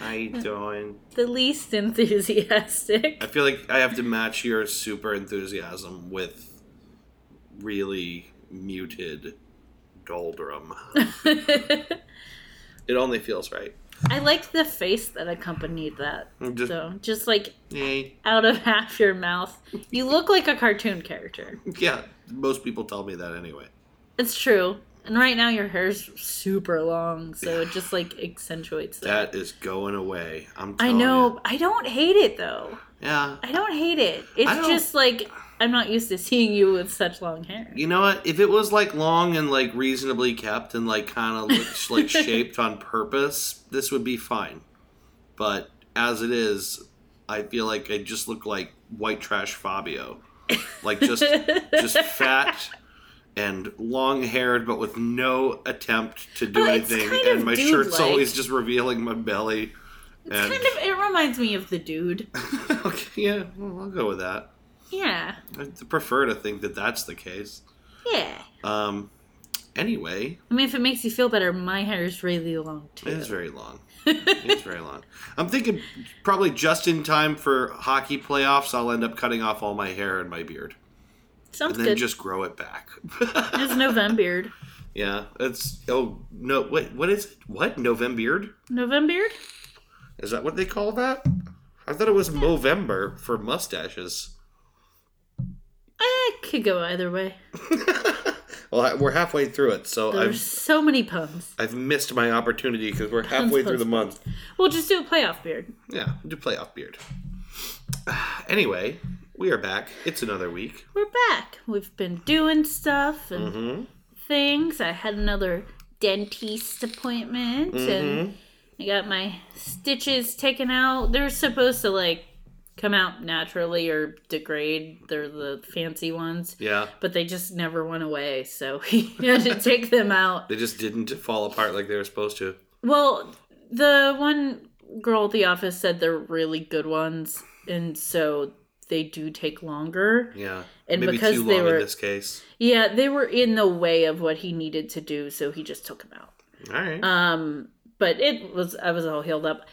How you doing? the least enthusiastic. I feel like I have to match your super enthusiasm with really muted doldrum. it only feels right. I like the face that accompanied that. Mm, just- so just like Yay. out of half your mouth, you look like a cartoon character. Yeah, most people tell me that anyway. It's true. And right now your hair's super long, so it just like accentuates that. That is going away. I'm I know. you. I don't hate it though. Yeah. I don't hate it. It's just like I'm not used to seeing you with such long hair. You know what? If it was like long and like reasonably kept and like kind of looks like shaped on purpose, this would be fine. But as it is, I feel like I just look like white trash Fabio, like just just fat and long haired, but with no attempt to do anything. And my shirt's always just revealing my belly. It's And kind of it reminds me of the dude. okay, yeah, well, I'll go with that. Yeah. I prefer to think that that's the case. Yeah. Um. Anyway, I mean if it makes you feel better, my hair is really long too. It's very long. it's very long. I'm thinking probably just in time for hockey playoffs, I'll end up cutting off all my hair and my beard, Sounds and then good. just grow it back. It's November. yeah, it's oh no wait what is it? What November? November? Is that what they call that? I thought it was Movember for mustaches. Eh, I could go either way. Well, we're halfway through it, so There's so many puns. I've missed my opportunity because we're halfway through the month. We'll just do a playoff beard. Yeah, do playoff beard. Anyway, we are back. It's another week. We're back. We've been doing stuff and Mm-hmm. things. I had another dentist appointment Mm-hmm. and I got my stitches taken out. They're supposed to like come out naturally or degrade. They're the fancy ones. Yeah. But they just never went away, so he had to take them out. They just didn't fall apart like they were supposed to. Well, the one girl at the office said they're really good ones, and so they do take longer. Yeah. And Maybe because they were- in this case. Yeah, they were in the way of what he needed to do, so he just took them out. All right. Um, but it was I was all healed up.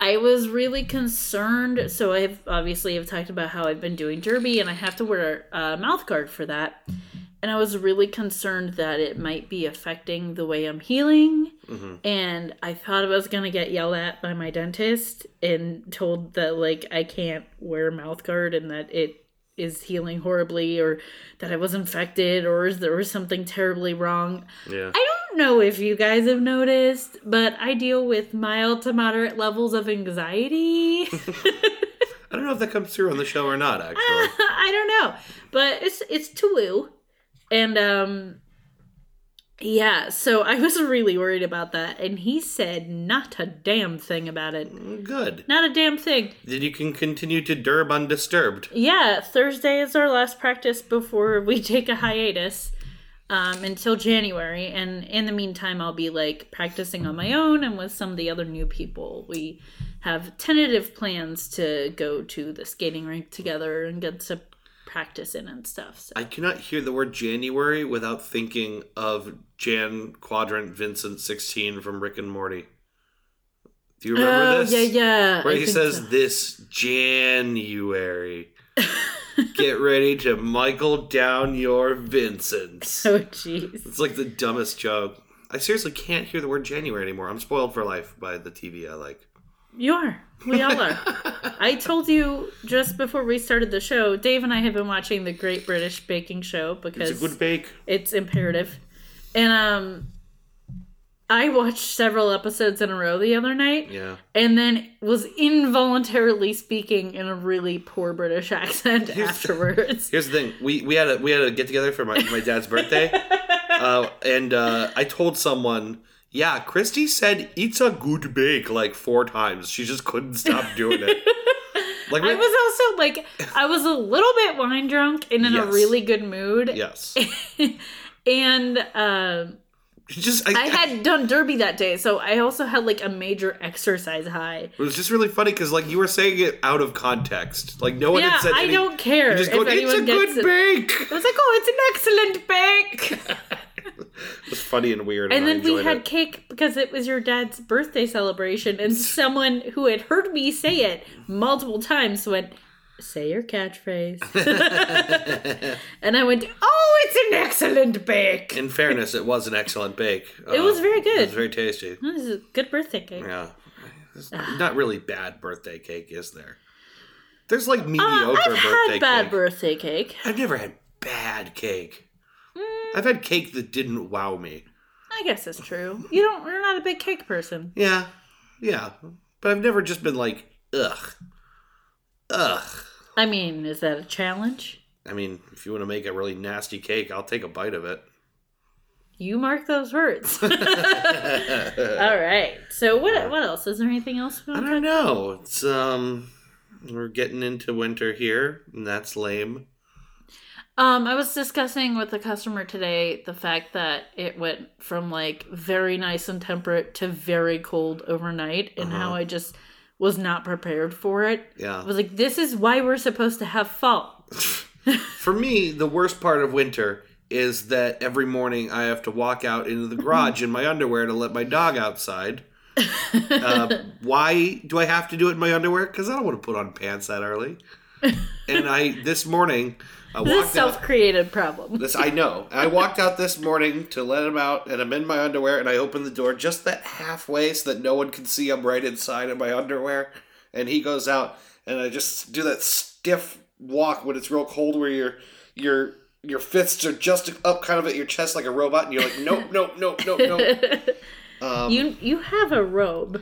I was really concerned. So I've obviously have talked about how I've been doing derby, and I have to wear a mouth guard for that. And I was really concerned that it might be affecting the way I'm healing. Mm-hmm. And I thought I was gonna get yelled at by my dentist and told that like I can't wear a mouth guard and that it is healing horribly or that I was infected or there was something terribly wrong. yeah. I don't know if you guys have noticed, but I deal with mild to moderate levels of anxiety. I don't know if that comes through on the show or not, actually. I don't know, but it's it's Tulu, and um, yeah. So I was really worried about that, and he said not a damn thing about it. Good. Not a damn thing. Then you can continue to derb undisturbed. Yeah, Thursday is our last practice before we take a hiatus um, until January. And in the meantime, I'll be like practicing on my own and with some of the other new people. We have tentative plans to go to the skating rink together and get some practice in and stuff. So. I cannot hear the word January without thinking of Jan Quadrant Vincent 16 from Rick and Morty. Do you remember oh, this? yeah, yeah. Where I he says, so. This January. Get ready to Michael down your Vincents. Oh, jeez. It's like the dumbest joke. I seriously can't hear the word January anymore. I'm spoiled for life by the TV I like. You are. We all are. I told you just before we started the show, Dave and I have been watching the Great British Baking Show because It's a good bake. it's imperative. And um I watched several episodes in a row the other night Yeah. and then was involuntarily speaking in a really poor British accent afterwards. Here's the thing. We we had a we had a get together for my, my dad's birthday. uh, and uh, I told someone, yeah, Christy said it's a good bake like four times. She just couldn't stop doing it. Like I was also like I was a little bit wine drunk and in a really good mood. yes. and um Just I had done derby that day, so I also had like a major exercise high. It was just really funny because like you were saying it out of context. Like no one yeah, had said. I any- don't care. Just if it's a good it." bake. I was like, oh, it's an excellent bake. It was funny and weird. And I then we had it. cake because it was your dad's birthday celebration, and someone who had heard me say it multiple times went, Say your catchphrase. and I went, Oh, it's an excellent bake. In fairness, it was an excellent bake. It was very good. It was very tasty. This is a good birthday cake. Yeah. It's not really bad birthday cake, is there? There's like Uh, mediocre I've birthday had bad cake. birthday cake. I've never had bad cake. Mm, I've had cake that didn't wow me. I guess it's true. You don't. You're not a big cake person. Yeah, yeah. But I've never just been like, ugh. Ugh. I mean, is that a challenge? I mean, if you want to make a really nasty cake, I'll take a bite of it. You mark those words. All right. So what? What else? Is there anything else? I don't know. It's um we're getting into winter here, and that's lame. Um, I was discussing with the customer today the fact that it went from like very nice and temperate to very cold overnight, and how Uh-huh. I just was not prepared for it. I Yeah. was like, "This is why we're supposed to have fall." For me, the worst part of winter is that every morning I have to walk out into the garage in my underwear to let my dog outside. Uh, why do I have to do it in my underwear? Because I don't want to put on pants that early. And I this morning I This is a walked out. self-created problem. This I know. I walked out this morning to let him out, and I'm in my underwear, and I open the door just that halfway so that no one can see I'm right inside of my underwear. And he goes out, and I just do that stiff walk when it's real cold, where your your your fists are just up, kind of at your chest like a robot, and you're like, nope, nope, nope, nope, nope. Um, you you have a robe.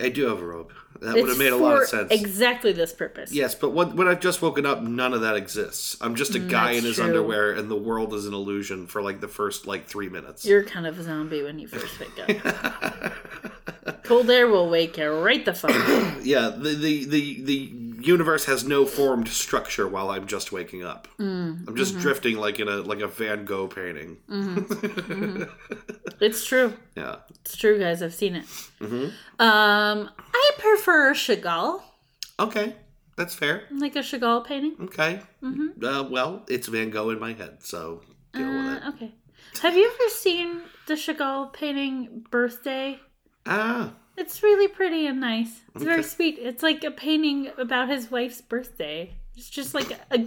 I do have a robe. That would have made a lot of sense. Exactly this purpose. Yes, but when, when I've just woken up, none of that exists. I'm just a guy Mm, that's in his true. underwear, and the world is an illusion for like the first like three minutes. You're kind of a zombie when you first wake up. Cold air will wake you right the fuck up. yeah, the, the the the universe has no formed structure while I'm just waking up. Mm, I'm just mm-hmm. drifting like in a like a Van Gogh painting. It's true. Yeah. It's true, guys. I've seen it. hmm Um, I prefer Chagall, Okay, that's fair. like a Chagall painting. Okay. Mhm. Uh, well, it's Van Gogh in my head, so deal with it. Uh, okay. Have you ever seen the Chagall painting Birthday? Ah, It's really pretty and nice. It's very sweet. It's like a painting about his wife's birthday. It's just like a,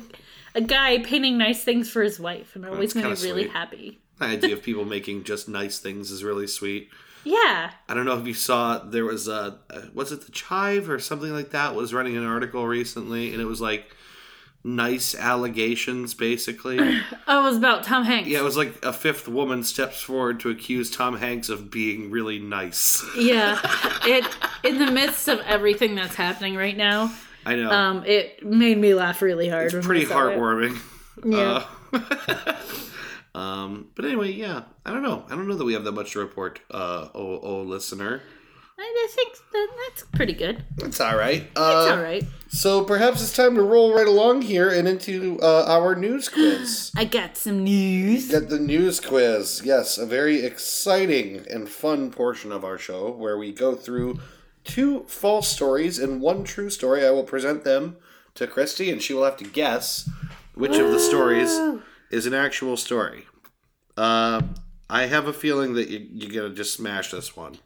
a guy painting nice things for his wife, and it always made me really sweet. happy. the idea of people making just nice things is really sweet. Yeah. I don't know if you saw there was a was it the Chive or something like that was running an article recently, and it was like nice allegations basically. Oh, it was about Tom Hanks. Yeah, it was like a fifth woman steps forward to accuse Tom Hanks of being really nice. Yeah. It in the midst of everything that's happening right now, I know. um, it made me laugh really hard. it's pretty saw it. heartwarming. Yeah. Uh, um, but anyway, yeah. I don't know. I don't know that we have that much to report, uh, oh, oh listener. I, think that that's pretty good. That's all right. It's Uh, all right. So perhaps it's time to roll right along here and into uh, our news quiz. I got some news. Get the news quiz. Yes, a very exciting and fun portion of our show where we go through two false stories and one true story. I will present them to Christy, and she will have to guess which of the stories! Is an actual story. Uh, I have a feeling that you, you're gonna just smash this one.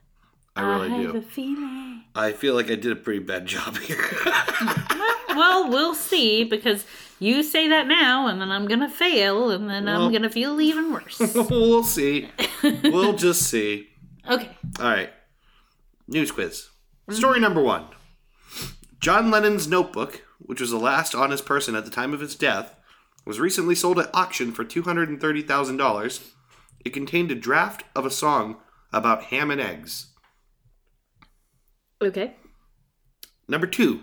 I really have do. a feeling. I feel like I did a pretty bad job here. Well, we'll see because you say that now, and then I'm gonna fail, and then Well- I'm gonna feel even worse. we'll see. We'll just see. okay. All right. News quiz. Story number one John Lennon's notebook, which was the last on his person at the time of his death, was recently sold at auction for $230,000. It contained a draft of a song about ham and eggs. Okay. Number two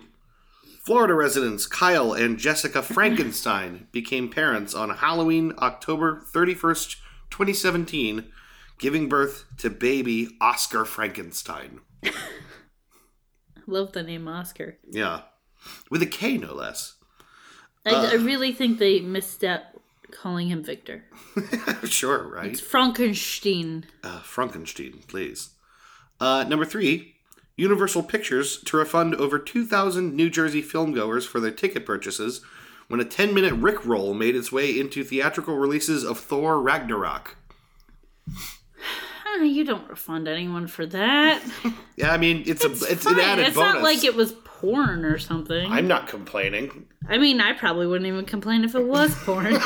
Florida residents Kyle and Jessica Frankenstein became parents on Halloween, October 31st, 2017, giving birth to baby Oscar Frankenstein. Love the name Oscar. Yeah. With a K, no less. I, Uh. I really think they misstep calling him Victor. sure, right? It's Frankenstein. Uh, Frankenstein, please. Uh, number three Universal Pictures to refund over 2,000 New Jersey filmgoers for their ticket purchases when a 10 minute Rickroll made its way into theatrical releases of Thor Ragnarok. You don't refund anyone for that. Yeah, I mean it's, a it's Fine. an added it's bonus. not like it was porn or something. I'm not complaining. I mean, I probably wouldn't even complain if it was porn. I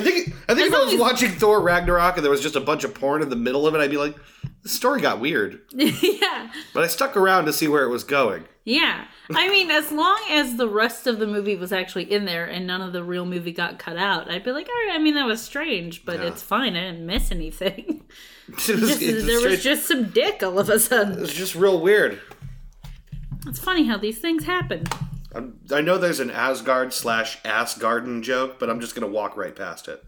think I think if I was as- watching Thor Ragnarok and there was just a bunch of porn in the middle of it, I'd be like, the story got weird. yeah. But I stuck around to see where it was going. Yeah. I mean, as long as the rest of the movie was actually in there and none of the real movie got cut out, I'd be like, all right, I mean, that was strange, but Yeah. it's fine. I didn't miss anything. Was, Just- it's there was just some dick all of a sudden. it was just real weird. It's funny how these things happen. I'm, I know there's an Asgard slash Ass Garden joke, but I'm just gonna walk right past it.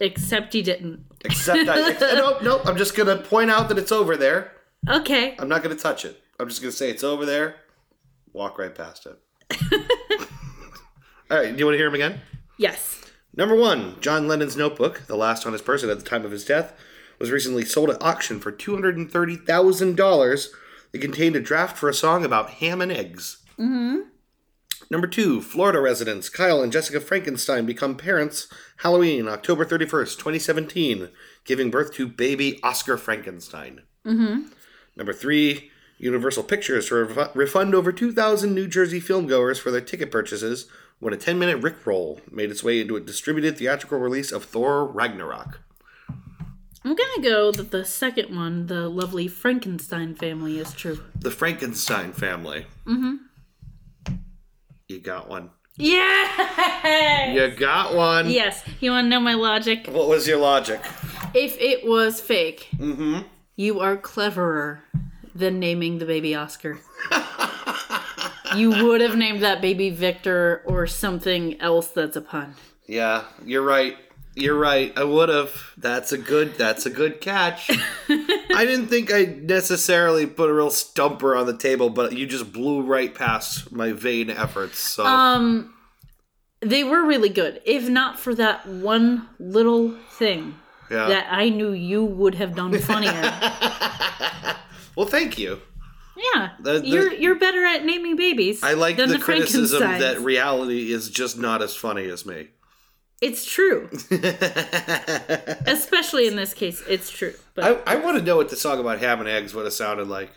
Except you didn't. Except I ex- nope, nope. I'm just gonna point out that it's over there. Okay. I'm not gonna touch it. I'm just gonna say it's over there. Walk right past it. All right. Do you want to hear him again? Yes. Number one, John Lennon's notebook, the last on his person at the time of his death, was recently sold at auction for two hundred and thirty thousand dollars. It contained a draft for a song about ham and eggs. Mm-hmm. Number two, Florida residents Kyle and Jessica Frankenstein become parents Halloween, October thirty first, twenty seventeen, giving birth to baby Oscar Frankenstein. Mm-hmm. Number three, Universal Pictures ref- refund over two thousand New Jersey filmgoers for their ticket purchases when a 10 minute Rickroll made its way into a distributed theatrical release of Thor Ragnarok. I'm gonna go that the second one, the lovely Frankenstein family, is true. The Frankenstein family. Mm-hmm. You got one. Yeah. You got one. Yes. You want to know my logic? What was your logic? If it was fake, Mm-hmm. you are cleverer than naming the baby Oscar. you would have named that baby Victor or something else that's a pun. Yeah, you're right. You're right. I would have. That's a good. That's a good catch. I didn't think I necessarily put a real stumper on the table, but you just blew right past my vain efforts. So Um, they were really good. If not for that one little thing yeah. that I knew you would have done funnier. well, thank you. yeah, The- the- you're you're better at naming babies. I like than the, the criticism that reality is just not as funny as me. It's true, especially in this case. It's true, but I, I want to know what the song about ham and eggs would have sounded like.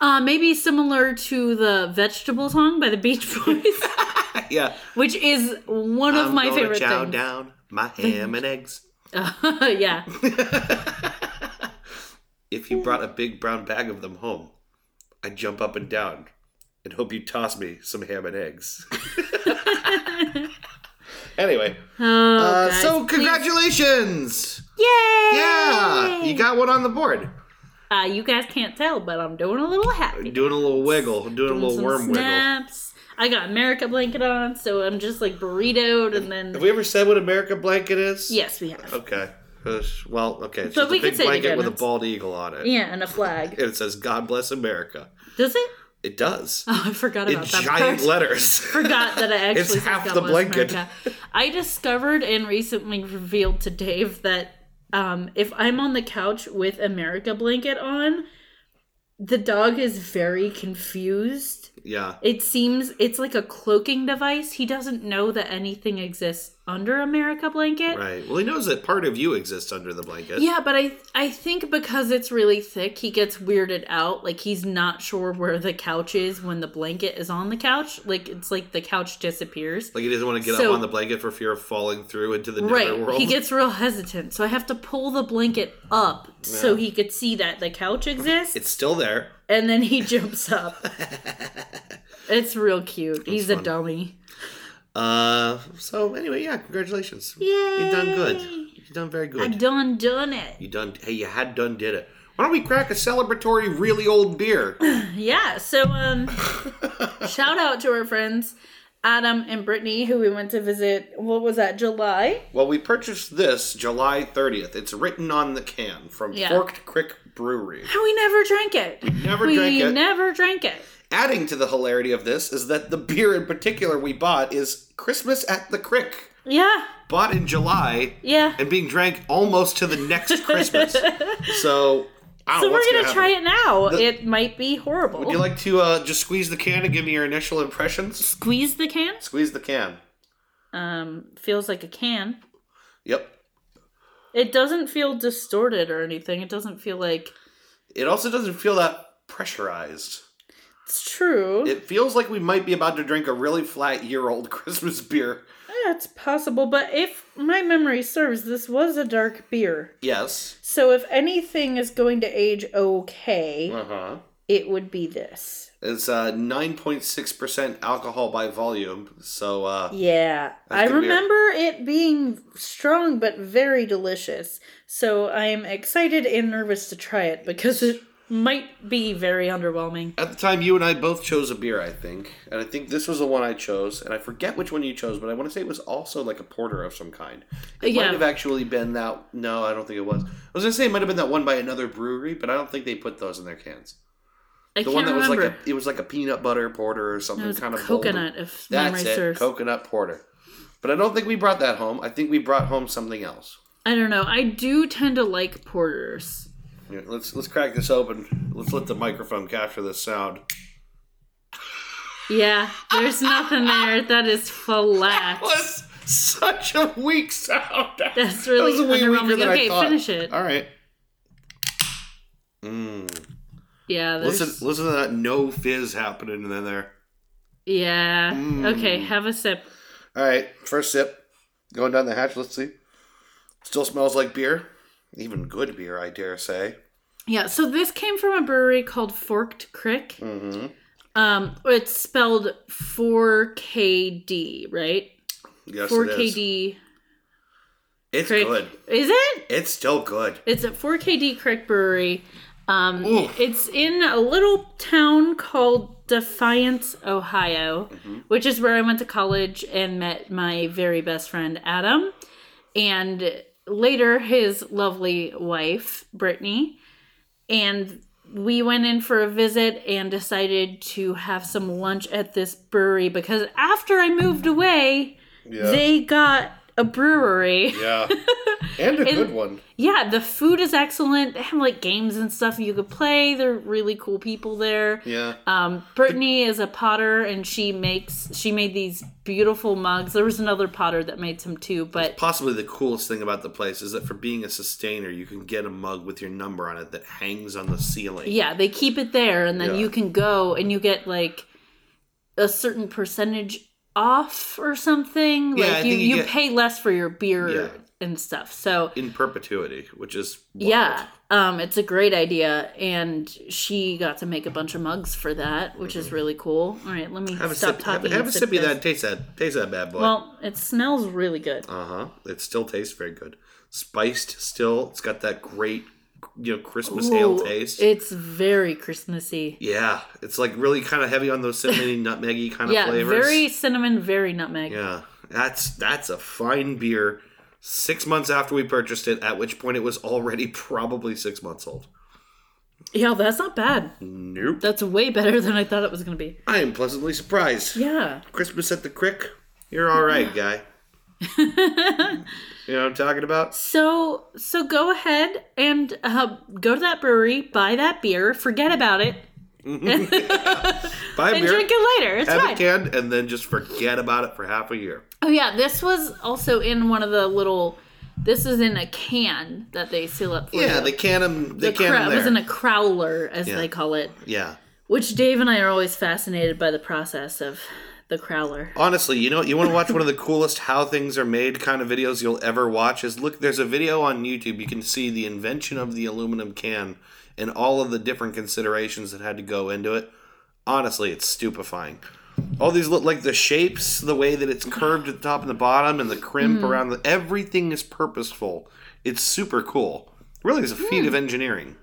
uh, maybe similar to the vegetable song by the Beach Boys, yeah. which is one of I'm my favorite chow things. down my ham and eggs. yeah, If you brought a big brown bag of them home, I'd jump up and down and hope you toss me some ham and eggs. Anyway, oh, uh, guys, so please- congratulations! Yay! Yeah, you got one on the board. Uh, you guys can't tell, but I'm doing a little happy. Doing a little wiggle, doing, a little worm wiggle. snaps. I got America blanket on, so I'm just like burritoed, and then. Have we ever said what America blanket is? yes, we have. Okay. Well, okay. It's So just we a big blanket with a bald eagle on it. Yeah, and a flag. And it says "God bless America." Does it? It does. Oh, I forgot in about that giant part. letters. Forgot that I actually It's half the blanket. America. I discovered and recently revealed to Dave that um, if I'm on the couch with America blanket on, the dog is very confused. yeah. It seems it's like a cloaking device. He doesn't know that anything exists under America blanket. Right. Well, he knows that part of you exists under the blanket. Yeah, but I I think because it's really thick, he gets weirded out. Like he's not sure where the couch is when the blanket is on the couch. Like it's like the couch disappears. Like he doesn't want to get So- up on the blanket for fear of falling through into the Right. netherworld. He gets real hesitant. So I have to pull the blanket up so he could see that the couch exists It's still there. and then he jumps up. it's real cute. He's a dummy. Uh. So anyway, yeah. Congratulations. Yay! You done good. You done very good. I done done it. You done. Hey, you had done did it. Why don't we crack a celebratory, really old beer? Yeah, so um shout out to our friends Adam and Brittany who we went to visit what was that, July? well, we purchased this July 30th. It's written on the can from Yeah. Forked Creek Brewery. And we never drank it. never we drank it. We never drank it. Adding to the hilarity of this is that the beer in particular we bought is Christmas at the Crick. Yeah. Bought in July Yeah. and being drank almost to the next Christmas. so, I don't So we're gonna, gonna try it now. The- it might be horrible. Would you like to uh, just squeeze the can and give me your initial impressions? Squeeze the can? Squeeze the can. Um, feels like a can. Yep. It doesn't feel distorted or anything. It doesn't feel like It also doesn't feel that pressurized. It's true. It feels like we might be about to drink a really flat year old Christmas beer. Yeah, it's possible, but if my memory serves, this was a dark beer. Yes. So if anything is going to age okay, Uh huh. it would be this. It's uh, 9.6% alcohol by volume. So, uh, Yeah, I good beer. remember it being strong but very delicious. So I'm excited and nervous to try it because it might be very underwhelming. at the time, you and I both chose a beer, I think. And I think this was the one I chose. And I forget which one you chose, but I want to say it was also like a porter of some kind. It Yeah. might have actually been that. No, I don't think it was. I was going to say it might have been that one by another brewery, but I don't think they put those in their cans. I The can't one that was like a, it was like a peanut butter porter or something kind of bold. coconut, if That's it, serves. coconut porter. But I don't think we brought that home. I think we brought home something else. I don't know. I do tend to like porters. Here, let's let's crack this open. Let's let the microphone capture this sound. Yeah, there's nothing there. That is flat. That was such a weak sound. That's really That was way weaker underwhelming. Okay, thought. finish it. All right. Mm. Yeah, there's, Listen, listen to that no fizz happening in there. yeah. Mm. Okay, have a sip. All right, first sip. Going down the hatch. Let's see. Still smells like beer. Even good beer, I dare say. Yeah, so this came from a brewery called Forked Crick. Mm-hmm. Um, it's spelled 4KD, right? Yes, 4KD It's Crick. good. Is it? It's still good. It's at 4KD Crick Brewery. Um, it's in a little town called Defiance, Ohio, Mm-hmm. which is where I went to college and met my very best friend Adam, and later his lovely wife Brittany, and we went in for a visit and decided to have some lunch at this brewery because after I moved away, Yeah. they got a brewery. yeah. And a good one. Yeah, the food is excellent. They have like games and stuff you could play. They're really cool people there. Yeah. Um, Brittany is a potter and she makes she made these beautiful mugs. There was another potter that made some too, but Possibly the coolest thing about the place is that for being a sustainer, you can get a mug with your number on it that hangs on the ceiling. yeah, they keep it there and then Yeah. you can go and you get like a certain percentage off or something. Yeah, like you, you you get- pay less for your beer Yeah. and stuff. So In perpetuity, which is wild. Yeah, um, it's a great idea, and she got to make a bunch of mugs for that, which is really cool. All right, let me Mm-hmm. Have a stop sip. Talking. have and a sip sip of that. Taste that. Taste that bad boy. Well, it smells really good. uh huh. It still tastes very good. Spiced still. It's got that great, you know, Christmas ale taste. It's very Christmassy. yeah, it's like really kind of heavy on those cinnamony, nutmeggy kind of Yeah, flavors. very cinnamon, very nutmeg. Yeah, that's that's a fine beer. Six months after we purchased it, at which point it was already probably six months old. Yeah, that's not bad. Nope. That's way better than I thought it was going to be. I am pleasantly surprised. Yeah. Christmas at the Crick, you're all right, guy. you know what I'm talking about? So, so go ahead and uh, go to that brewery, buy that beer, forget about it, Buy a and beer, drink it later. It's have fine. it canned, and then just forget about it for half a year. Oh yeah, this was also in one of the little. This is in a can that they seal up for Yeah, you. they can them. They the can cra- them it was in a crowler, as Yeah. they call it. yeah. Which Dave and I are always fascinated by the process of the crowler. Honestly, you know, what you want to watch one of the coolest how things are made kind of videos you'll ever watch is look. There's a video on YouTube. You can see the invention of the aluminum can and all of the different considerations that had to go into it. Honestly, it's stupefying. All these look like the shapes, the way that it's curved at the top and the bottom, and the crimp Mm-hmm. around the everything is purposeful. It's super cool. Really, is a feat Hmm. of engineering.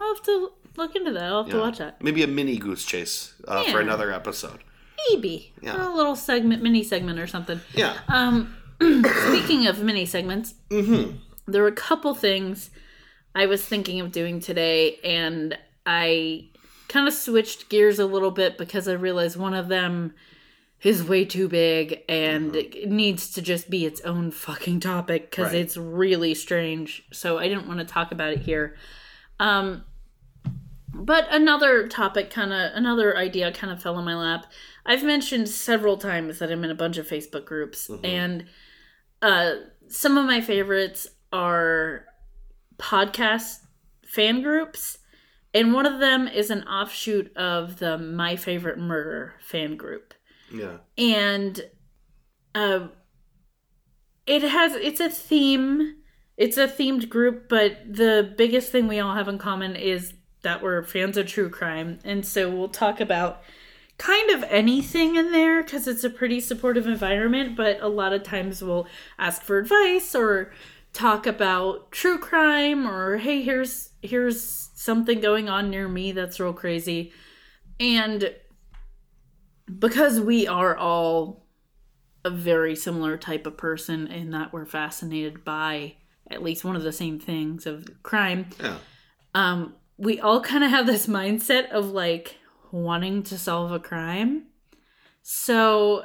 I'll have to look into that. I'll have to watch that. Maybe a mini goose chase uh, for another episode. Maybe Yeah. a little segment, mini segment or something. Yeah. Um, speaking of mini segments, Mm-hmm. there were a couple things I was thinking of doing today, and I kind of switched gears a little bit because I realized one of them is way too big and it needs to just be its own fucking topic because Right. it's really strange. So I didn't want to talk about it here. Um, but another topic, kind of another idea, kind of fell in my lap. I've mentioned several times that I'm in a bunch of Facebook groups, and uh, some of my favorites are podcast fan groups, and one of them is an offshoot of the My Favorite Murder fan group. Yeah. And uh, it has it's a theme. It's a themed group, but the biggest thing we all have in common is that we're fans of true crime, and so we'll talk about kind of anything in there because it's a pretty supportive environment. But a lot of times we'll ask for advice or talk about true crime or hey, here's here's something going on near me that's real crazy, and because we are all a very similar type of person in that we're fascinated by at least one of the same things of crime Yeah. um we all kind of have this mindset of like wanting to solve a crime so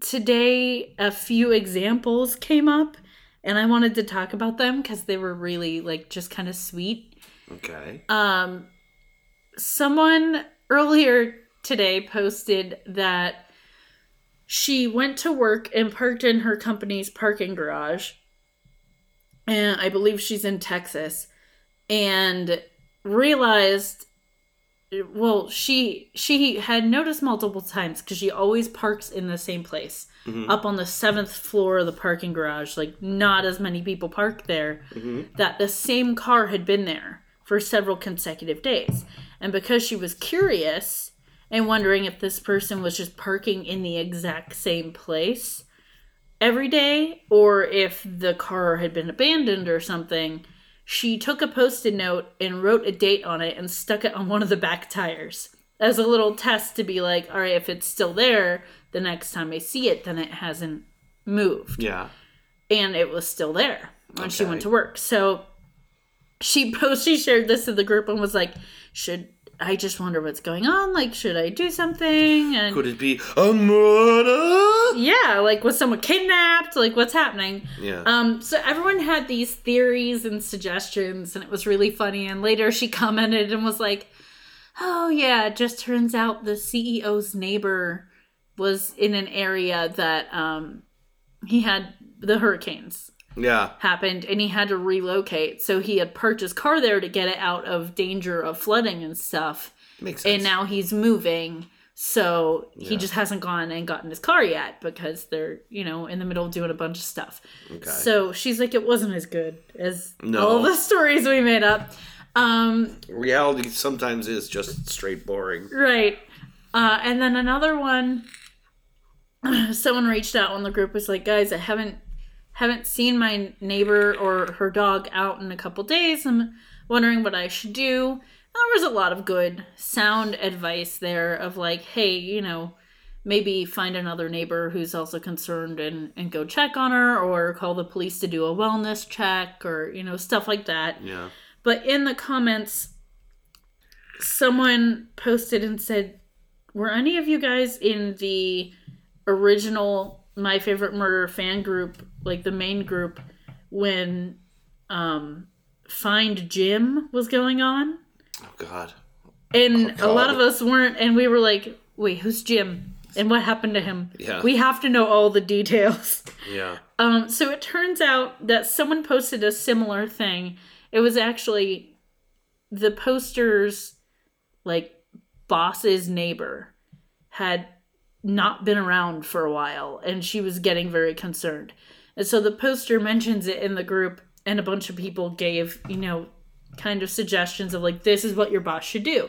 today a few examples came up and i wanted to talk about them because they were really like just kind of sweet Okay. um, someone earlier today posted that she went to work and parked in her company's parking garage. And I believe she's in Texas. And realized well, she she had noticed multiple times because she always parks in the same place, Mhm. up on the seventh floor of the parking garage. Like not as many people park there. Mhm. That the same car had been there for several consecutive days, and because she was curious and wondering if this person was just parking in the exact same place every day or if the car had been abandoned or something she took a post-it note and wrote a date on it and stuck it on one of the back tires as a little test to be like, all right, if it's still there, the next time I see it, then it hasn't moved. Yeah. And it was still there when she went to work. So she post she shared this in the group and was like, should I just wonder what's going on? Like, should I do something? And Could it be a murder? yeah, like was someone kidnapped? Like what's happening? Yeah. Um, so everyone had these theories and suggestions, and it was really funny. And later she commented and was like, "Oh yeah, it just turns out the CEO's neighbor was in an area that um, he had the hurricanes yeah. happened, and he had to relocate. So he had parked his car there to get it out of danger of flooding and stuff. Makes sense. And now he's moving." So he Yeah. just hasn't gone and gotten his car yet because they're, you know, in the middle of doing a bunch of stuff. okay. So she's like, it wasn't as good as No. all the stories we made up. Um, Reality sometimes is just straight boring. right. Uh, and then another one, someone reached out on the group was like, guys, I haven't haven't seen my neighbor or her dog out in a couple days. I'm wondering what I should do. There was a lot of good sound advice there of like, hey, you know, maybe find another neighbor who's also concerned and, and go check on her or call the police to do a wellness check or, you know, stuff like that. Yeah. But in the comments, someone posted and said, Were any of you guys in the original My Favorite Murder fan group, like the main group, when um, Find Jim was going on? Oh God. And Oh, a lot of us weren't, and we were like, Wait, who's Jim? And what happened to him? Yeah. We have to know all the details. Yeah. Um, so it turns out that someone posted a similar thing. It was actually the poster's like boss's neighbor had not been around for a while and she was getting very concerned. And so the poster mentions it in the group and a bunch of people gave, you know, kind of suggestions of like this is what your boss should do.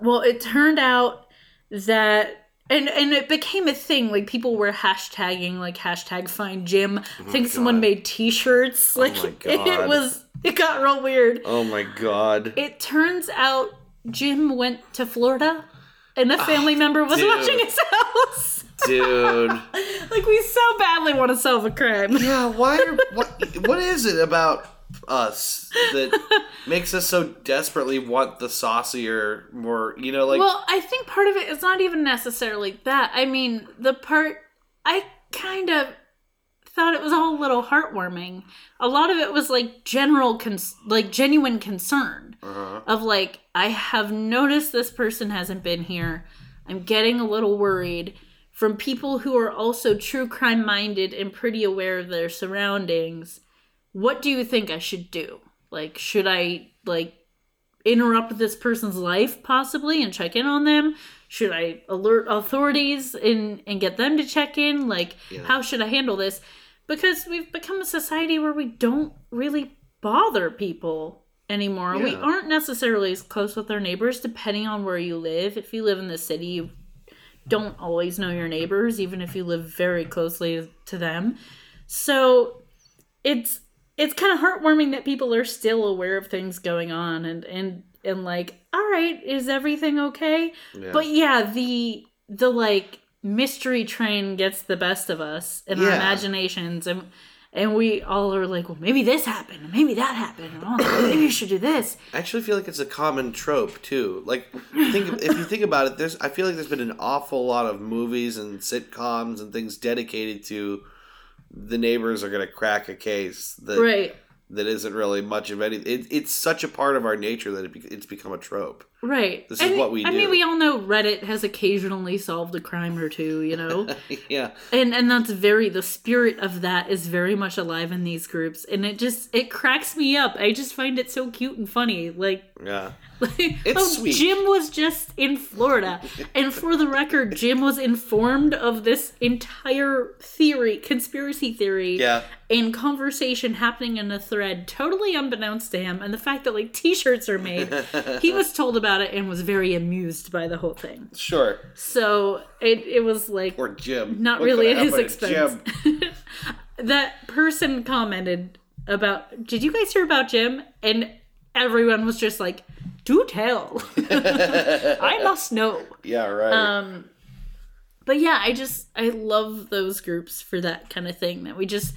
Well, it turned out that and and it became a thing like people were hashtagging like hashtag find jim oh i think someone made t-shirts oh like my it was it got real weird Oh my God. it turns out jim went to florida and a family ah, member was dude. watching his house Dude. like we so badly want to solve a crime Yeah, why are what what is it about us that makes us so desperately want the saucier more you know like well i think part of it is not even necessarily that i mean the part i kind of thought it was all a little heartwarming a lot of it was like general cons- like genuine concern uh-huh. of like i have noticed this person hasn't been here i'm getting a little worried from people who are also true crime minded and pretty aware of their surroundings what do you think I should do? Like, should I like interrupt this person's life possibly and check in on them? Should I alert authorities and and get them to check in? Like, Yeah. how should I handle this? Because we've become a society where we don't really bother people anymore. We aren't necessarily as close with our neighbors depending on where you live. If you live in the city, you don't always know your neighbors even if you live very closely to them. So it's it's kind of heartwarming that people are still aware of things going on and and and like all right is everything okay Yeah. but yeah the the like mystery train gets the best of us in our imaginations and and we all are like well maybe this happened maybe that happened oh, maybe you should do this I actually feel like it's a common trope too. Like, think if you think about it, there's I feel like there's been an awful lot of movies and sitcoms and things dedicated to the neighbors are going to crack a case that right that isn't really much of any. It, it's such a part of our nature that it, it's become a trope. Right This is And- what we i do. mean we all know reddit has occasionally solved a crime or two you know yeah, and and that's very the spirit of that is very much alive in these groups and it just it cracks me up i just find it so cute and funny like yeah. it's oh, sweet. jim was just in florida and for the record jim was informed of this entire theory conspiracy theory Yeah. and conversation happening in a thread totally unbeknownst to him and the fact that like t-shirts are made he was told about it and was very amused by the whole thing Sure. so it, it was like Or Jim. not really at his expense. Jim? that person commented about, did you guys hear about Jim? And everyone was just like, do tell. I must know. Yeah, right. Um, but yeah, I just, I love those groups for that kind of thing that we just,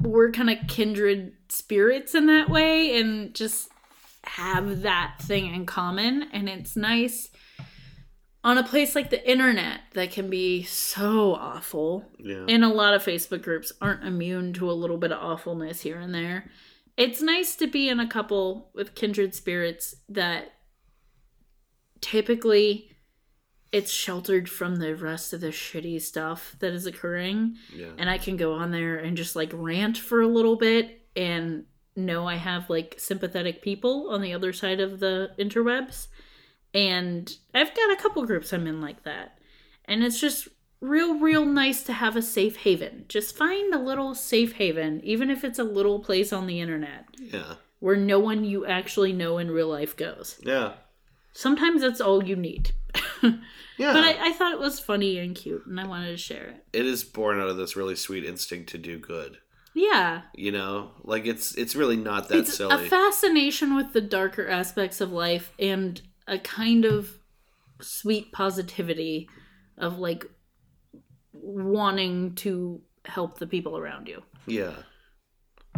we're kind of kindred spirits in that way and just have that thing in common. And it's nice on a place like the internet that can be so awful yeah. and a lot of Facebook groups aren't immune to a little bit of awfulness here and there. It's nice to be in a couple with kindred spirits that typically it's sheltered from the rest of the shitty stuff that is occurring yeah. and I can go on there and just like rant for a little bit and know I have like sympathetic people on the other side of the interwebs. And I've got a couple groups I'm in like that. And it's just real, real nice to have a safe haven. Just find a little safe haven, even if it's a little place on the internet Yeah. where no one you actually know in real life goes. Yeah. Sometimes that's all you need. Yeah. But I, I thought it was funny and cute, and I wanted to share it. it is born out of this really sweet instinct to do good. Yeah. You know, like it's it's really not that it's silly. a fascination with the darker aspects of life and a kind of sweet positivity of like wanting to help the people around you. yeah,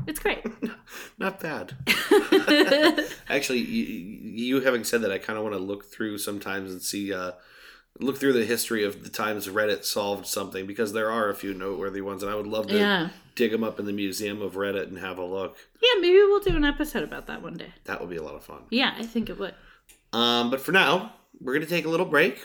It's great. not bad. Actually, you, you having said that, I kind of want to look through sometimes and see, uh, look through the history of the times Reddit solved something because there are a few noteworthy ones, and I would love to yeah. Dig them up in the museum of Reddit and have a look. Yeah, maybe we'll do an episode about that one day. That would be a lot of fun. Yeah, I think it would. Um, but for now, we're going to take a little break.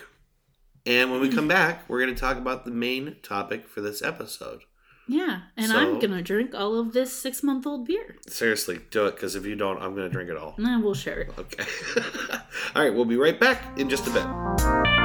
And when we come back, we're going to talk about the main topic for this episode. Yeah, and So- I'm gonna drink all of this six month old beer. Seriously, do it because if you don't, I'm going to drink it all. Nah, we'll share it. Okay. all right, we'll be right back in just a bit.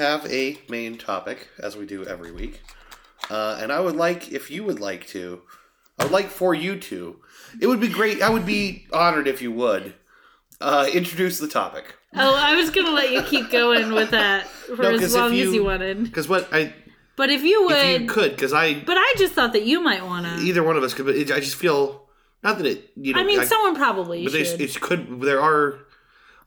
Have a main topic, as we do every week. Uh, and I would like, if you would like to, I would like for you to, it would be great, I would be honored if you would, uh, introduce the topic. Oh, I was gonna let you keep going with that for No, 'cause as if long as you- you wanted. Because what I, But if you would, if you could, because I, but I just thought that you might wanna. either one of us could, but it, I just feel, not that it, you know, I mean, someone probably but should. it could, there are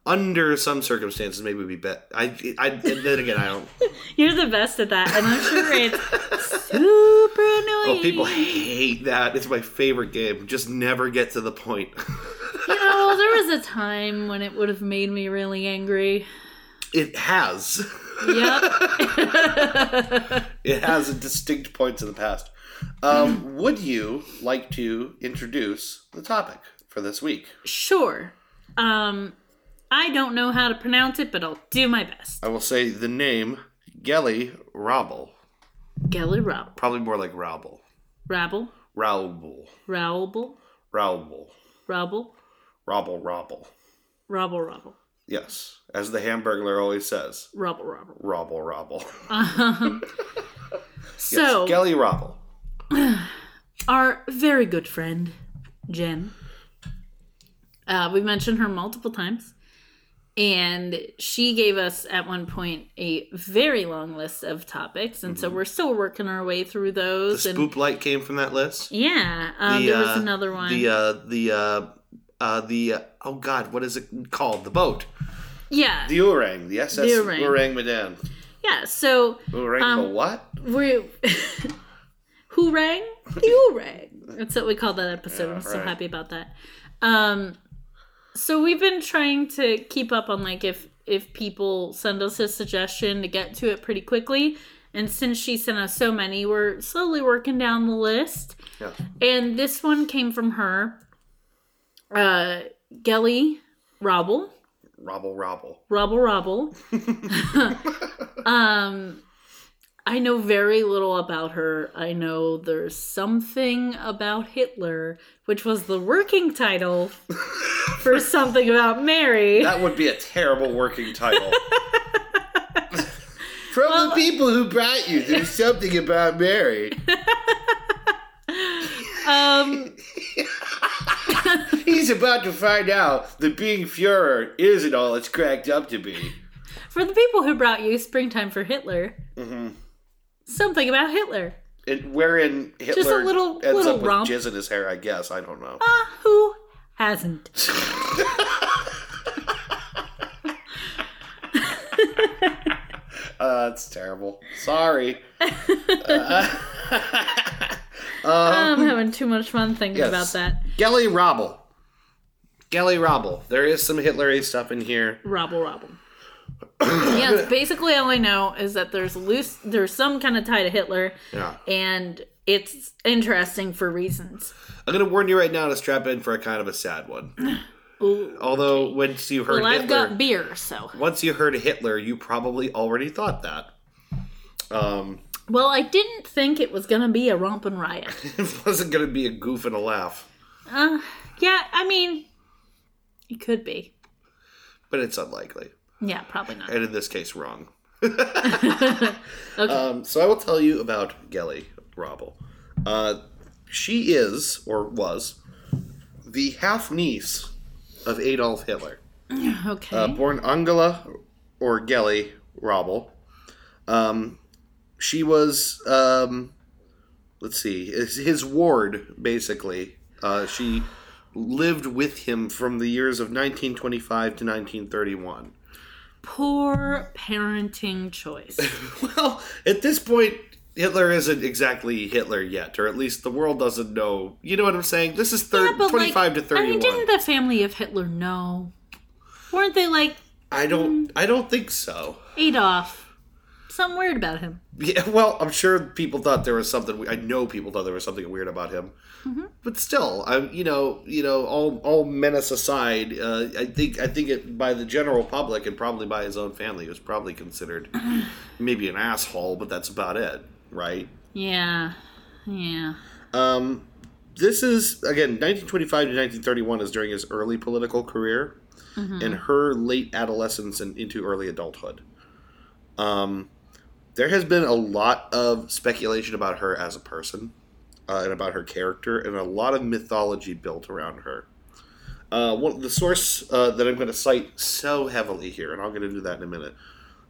under some circumstances, maybe would be bet. I, I, then again, I don't. You're the best at that, and I'm sure it's super annoying. Oh, people hate that. It's my favorite game. Just never get to the point. You know, there was a time when it would have made me really angry. it has. Yep. It has a distinct points in the past. Um, would you like to introduce the topic for this week? sure. Um, I don't know how to pronounce it, but I'll do my best. I will say the name Geli Robble. Geli Rob. Probably more like Rabble. Rabble. Rowble. Rowble. Rowble. Rubble. Robble Robble. Rubble. Rubble. Yes. As the Hamburglar always says. Rubble. Rubble. Robble Robble. Um, so, yes. Geli Robble. our very good friend, Jen, uh, we mentioned her multiple times. And she gave us at one point a very long list of topics. And so we're still working our way through The those. and Spoop Light came from that list. yeah, um, The, there was uh, another one. The uh, the uh, uh, the uh, oh god, what is it called? The boat. yeah, The Orang. The SS The Orang. Orang Medan. yeah. So Orang Um, what? we who rang you rang that's what we call that episode Yeah, i'm so happy about that um so we've been trying to keep up on like if if people send us a suggestion to get to it pretty quickly and since she sent us so many we're slowly working down the list Yeah. and this one came from her uh geli robble Robble Robble. Robble Robble. um, I know very little about her. I know there's something about Hitler, which was the working title for something about Mary. That would be a terrible working title. From Well- the people who brought you, there's something about Mary. Um, He's about to find out that being Fuhrer isn't all it's cracked up to be. for the people who brought you Springtime for Hitler, Mm-hmm. Something about Hitler. And wherein Hitler Just a little- ends little up with romp. jizz in his hair, I guess. I don't know. Ah, who hasn't? Uh, that's terrible. Sorry. I'm having too much fun thinking yes. about that. Geli Robble. Geli Robble. There is some Hitlery stuff in here. Robble robble. yes, basically all I know is that there's loose there's some kind of tie to Hitler Yeah. and it's interesting for reasons. I'm gonna warn you right now to strap in for a kind of a sad one. Ooh. Although once you heard Well, I've Hitler, got beer, so. once you heard Hitler, you probably already thought that. Um, Well, I didn't think it was gonna be a rompin' riot. it wasn't gonna be a goof and a laugh, Uh, yeah, I mean, it could be. but it's unlikely, Yeah, probably not. and in this case, wrong. Okay. Um, so I will tell you about Geli Robble. Uh, she is, or was, the half niece of Adolf Hitler. okay. Uh, born Angela or Geli Robble. Um, she was, um, let's see, his, his ward, basically. Uh, she lived with him from the years of 1925 to 1931. Poor parenting choice. Well, at this point, Hitler isn't exactly Hitler yet, or at least the world doesn't know. You know what I'm saying? This is thir- Yeah, 25 like, to 31. I mean, didn't the family of Hitler know? Weren't they like I don't. I don't think so. Adolf? Something weird about him. Yeah, well, I'm sure people thought there was something. I know people thought there was something weird about him, but still, I, you know, you know, all all menace aside, uh, I think I think it by the general public and probably by his own family, he was probably considered maybe an asshole, but that's about it, right? Yeah. Yeah. Um, this is again 1925 to 1931 is during his early political career, and her late adolescence and into early adulthood. Um, there has been a lot of speculation about her as a person, uh, and about her character, and a lot of mythology built around her. Uh, one the source uh, that I'm going to cite so heavily here, and I'll get into that in a minute.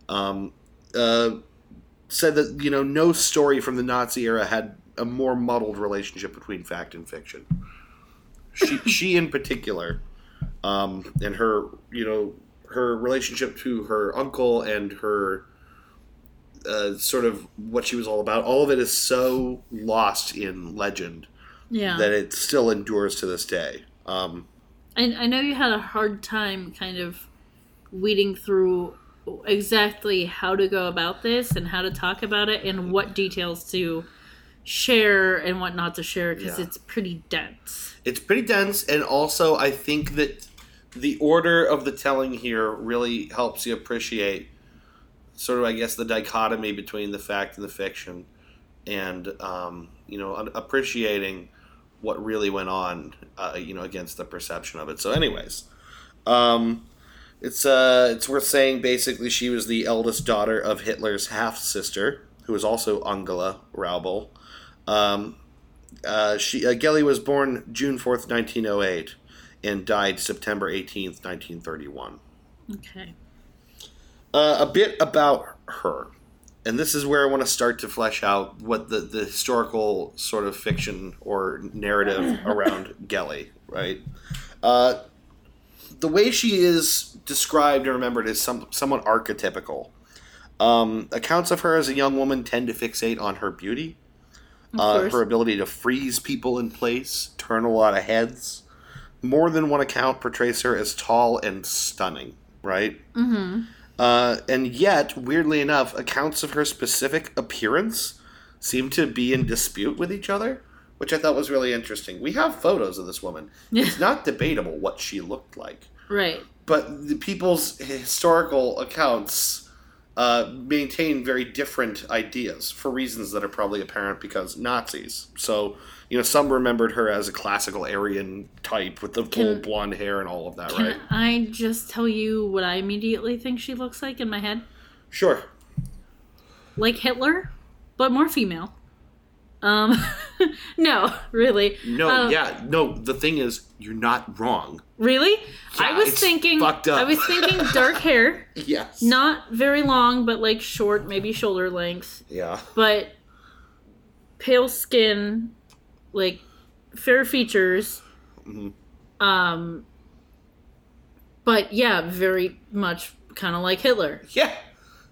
Um, uh, said that you know no story from the Nazi era had a more muddled relationship between fact and fiction. She, she in particular, um, and her, you know, her relationship to her uncle and her uh, sort of what she was all about. All of it is so lost in legend Yeah. that it still endures to this day. Um, I, I know you had a hard time kind of weeding through exactly how to go about this and how to talk about it and what details to share and what not to share because Yeah. it's pretty dense. it's pretty dense, and also I think that the order of the telling here really helps you appreciate sort of, I guess, the dichotomy between the fact and the fiction, and um, you know, appreciating what really went on, uh, you know, against the perception of it. So, anyways, um, it's uh, it's worth saying basically she was the eldest daughter of Hitler's half sister, who was also Angela Raubal. Um, uh, she uh, Geli was born June fourth, nineteen oh eight, and died September eighteenth, nineteen thirty one. Okay. Uh, a bit about her, and this is where I want to start to flesh out what the the historical sort of fiction or narrative around Geli, right? Uh, the way she is described and remembered is some, somewhat archetypical. Um, accounts of her as a young woman tend to fixate on her beauty, uh, her ability to freeze people in place, turn a lot of heads. More than one account portrays her as tall and stunning, right? mm-hmm. Uh, and yet, weirdly enough, accounts of her specific appearance seem to be in dispute with each other, which I thought was really interesting. We have photos of this woman. It's not debatable what she looked like, Right. but the people's historical accounts uh, maintain very different ideas for reasons that are probably apparent because Nazis. So, you know, some remembered her as a classical Aryan type with the full blonde hair and all of that, Can right? I just tell you what I immediately think she looks like in my head? Sure. Like Hitler, but more female. Um, no, really. No, Um, yeah, no. The thing is, you're not wrong. Really? I was thinking. fucked up. I was thinking dark hair, Yes. not very long, but like short, maybe shoulder length, Yeah. but pale skin, like fair features. Mhm. Um, but yeah, very much kind of like Hitler. Yeah.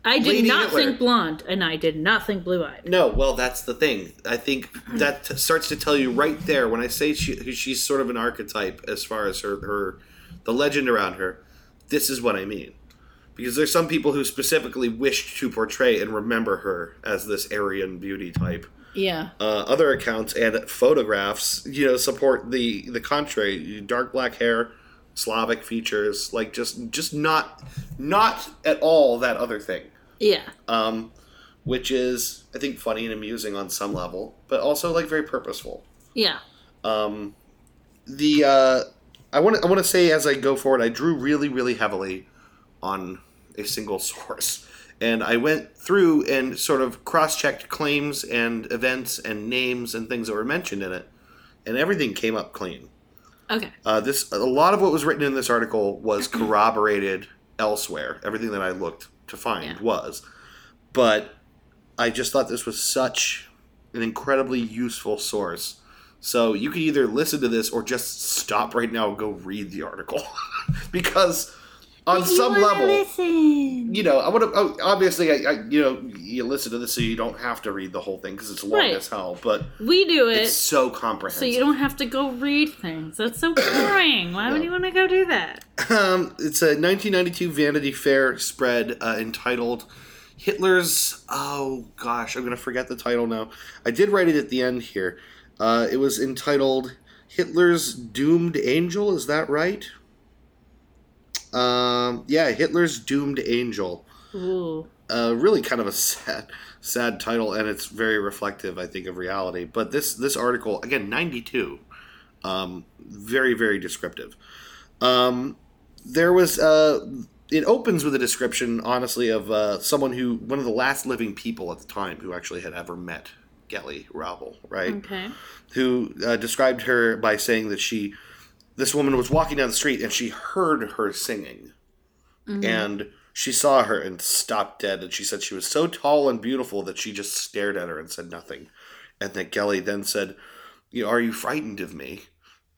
I did Lady not Hitler. think blonde, and I did not think blue eyed. No, well, that's the thing. I think that starts to tell you right there when I say she, she's sort of an archetype as far as her, her the legend around her. This is what I mean. Because there's some people who specifically wished to portray and remember her as this Aryan beauty type. Yeah. Uh, other accounts and photographs, you know, support the the contrary. Dark black hair, Slavic features, like just just not not at all that other thing. Yeah. Um, which is I think funny and amusing on some level, but also like very purposeful. Yeah. Um, the uh, I want to I want to say as I go forward, I drew really really heavily on a single source, and I went through and sort of cross checked claims and events and names and things that were mentioned in it, and everything came up clean. Okay. Uh, this a lot of what was written in this article was corroborated elsewhere. Everything that I looked to find Yeah. was, but I just thought this was such an incredibly useful source. So you could either listen to this or just stop right now and go read the article, because on some level, listen. you know, I would have obviously, I, I, you know, you listen to this so you don't have to read the whole thing because it's long Right. as hell. But We do it it's so comprehensive, so you don't have to go read things. That's so boring. Why would you want to go do that? Um, it's a 1992 Vanity Fair spread uh, entitled Hitler's. Oh gosh, I'm gonna forget the title now. I did write it at the end here. Uh, it was entitled Hitler's Doomed Angel. Is that right? Um, yeah, Hitler's Doomed Angel. Ooh. Uh, really kind of a sad, sad title, and it's very reflective, I think, of reality. But this this article again, 92, um, very very descriptive. Um, there was uh, it opens with a description, honestly, of uh, someone who one of the last living people at the time who actually had ever met Geli Raubal, right? Okay. Who uh, described her by saying that she, this woman was walking down the street and she heard her singing, and she saw her and stopped dead. And she said she was so tall and beautiful that she just stared at her and said nothing. And that Geli then said, "You know, are you frightened of me?"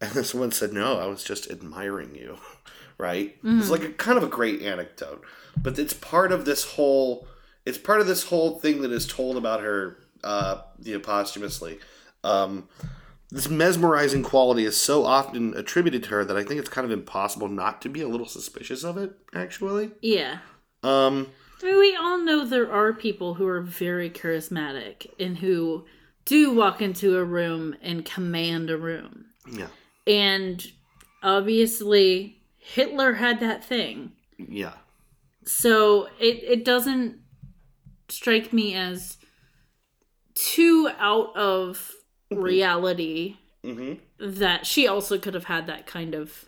And this woman said, "No, I was just admiring you." right? It's like a kind of a great anecdote, but it's part of this whole. It's part of this whole thing that is told about her, uh, you know, posthumously. Um, this mesmerizing quality is so often attributed to her that I think it's kind of impossible not to be a little suspicious of it. Actually, Yeah. um, I mean, we all know there are people who are very charismatic and who do walk into a room and command a room. yeah, And obviously, Hitler had that thing. yeah, So it, it doesn't strike me as too out of reality hmm that she also could have had that kind of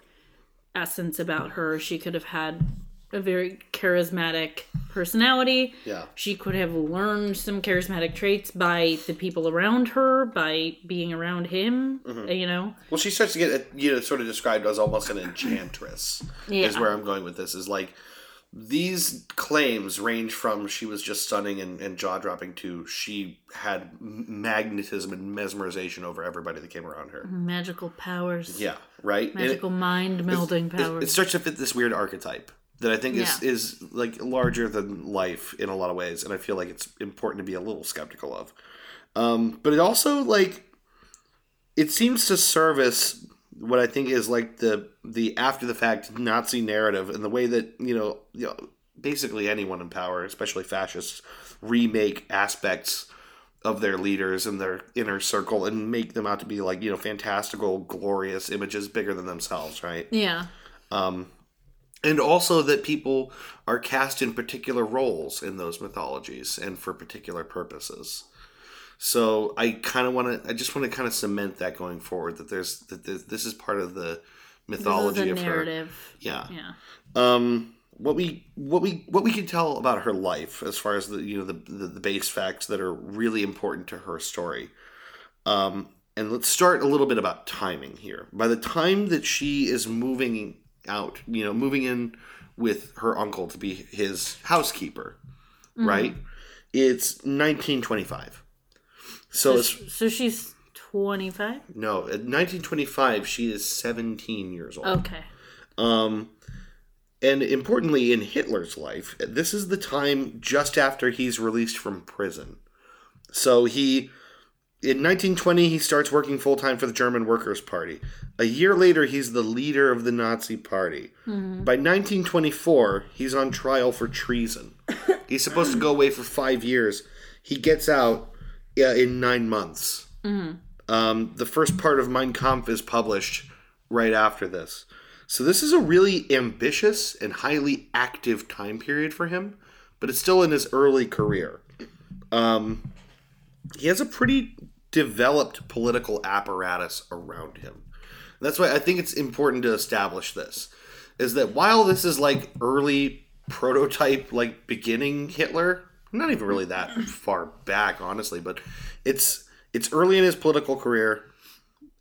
essence about her. She could have had a very charismatic personality. yeah. She could have learned some charismatic traits by the people around her, by being around him, you know? Well, she starts to get you know sort of described as almost an enchantress. Yeah. Is where I'm going with this. Is like these claims range from she was just stunning and, and jaw dropping to she had magnetism and mesmerization over everybody that came around her. Magical powers. Yeah, right. And it- Magical mind melding it, powers. it starts to fit this weird archetype that I think is Yeah. is like larger than life in a lot of ways, and I feel like it's important to be a little skeptical of. Um, but it also like it seems to service what I think is like the the after the fact Nazi narrative and the way that you know, you know basically anyone in power, especially fascists, remake aspects of their leaders and their inner circle and make them out to be like you know fantastical, glorious images bigger than themselves, right? yeah. Um, and also that people are cast in particular roles in those mythologies and for particular purposes. So I kind of want to, I just want to kind of cement that going forward that there's that this, is part of the mythology of a her. Yeah. Yeah. Um, what we what we what we can tell about her life as far as the you know the the, the base facts that are really important to her story. Um, and let's start a little bit about timing here. By the time that she is moving out, you know, moving in with her uncle to be his housekeeper, right? It's 1925. So So, it's so she's 25? no, at 1925 she is 17 years old. Okay. Um, and importantly, in Hitler's life, this is the time just after he's released from prison. So he, in 1920, he starts working full time for the German Workers' Party. A year later, he's the leader of the Nazi Party. By 1924, he's on trial for treason. he's supposed to go away for five years. He gets out in nine months. Um, the first part of Mein Kampf is published right after this. So this is a really ambitious and highly active time period for him, but it's still in his early career. Um, he has a pretty developed political apparatus around him. That's why I think it's important to establish this is that while this is like early prototype like beginning Hitler, not even really that far back honestly, but it's it's early in his political career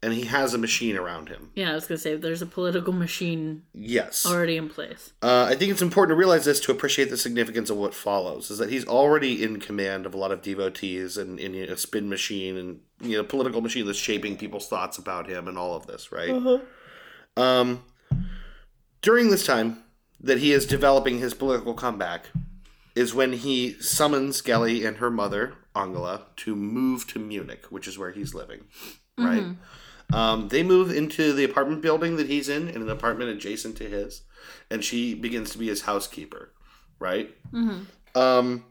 and he has a machine around him. Yeah, I was going to say there's a political machine Yes. already in place. Uh, I think it's important to realize this to appreciate the significance of what follows. Is that he's already in command of a lot of devotees and in a spin machine and you know political machine that's shaping people's thoughts about him and all of this, right? Um, during this time that he is developing his political comeback, is when he summons Geli and her mother Angela to move to Munich, which is where he's living, right? Um, they move into the apartment building that he's in, in an apartment adjacent to his, and she begins to be his housekeeper, right? Um,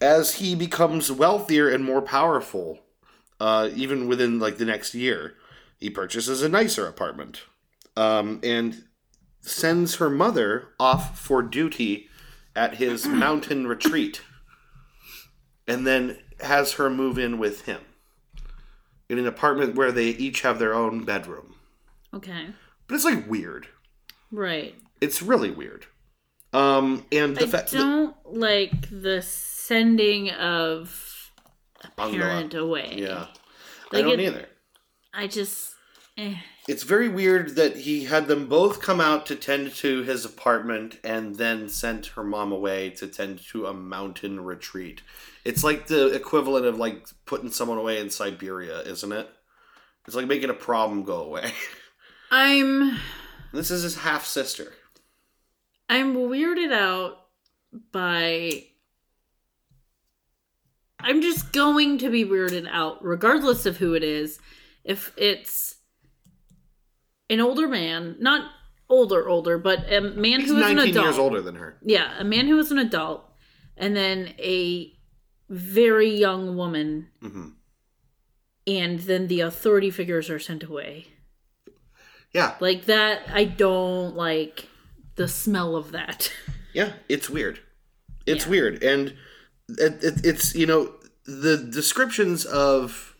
as he becomes wealthier and more powerful, uh, even within like the next year, he purchases a nicer apartment, um, and sends her mother off for duty at his mountain retreat, and then has her move in with him in an apartment where they each have their own bedroom. Okay. But it's like weird. Right. It's really weird. Um, and the I fact that don't like the sending of a parent away. yeah, I Like don't it- either. I just. Eh. It's very weird that he had them both come out to tend to his apartment and then sent her mom away to tend to a mountain retreat. It's like the equivalent of like putting someone away in Siberia, isn't it? It's like making a problem go away. I'm. this is his half sister. I'm weirded out by. I'm just going to be weirded out, regardless of who it is. If it's an older man, not older, older, but a man He's who is an 19 adult. years older than her. Yeah, a man who is an adult, and then a very young woman, hmm and then the authority figures are sent away. Yeah, Like that, I don't like the smell of that. yeah, it's weird. It's Yeah. weird, and it, it, it's you know the descriptions of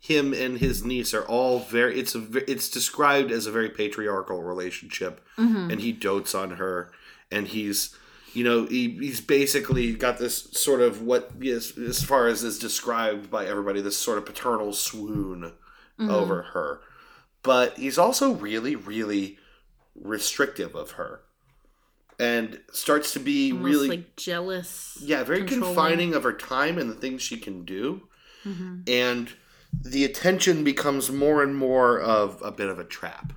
him and his niece are all very. It's a it's described as a very patriarchal relationship, and he dotes on her, and he's you know he, he's basically got this sort of what is as far as is described by everybody this sort of paternal swoon over her but he's also really really restrictive of her and starts to be Almost really like jealous. yeah very confining of her time and the things she can do Mm-hmm. and the attention becomes more and more of a bit of a trap.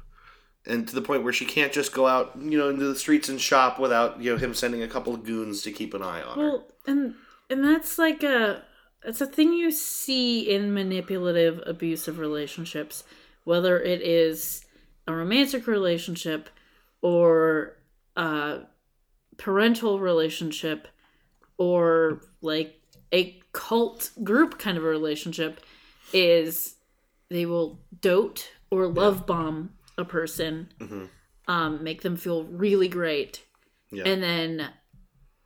And to the point where she can't just go out you know into the streets and shop without you know him sending a couple of goons to keep an eye on her. Well, and and that's like a it's a thing you see in manipulative abusive relationships, whether it is a romantic relationship or a parental relationship or like a cult group kind of a relationship is they will dote or love bomb a person Mhm. um, make them feel really great. Yeah. And then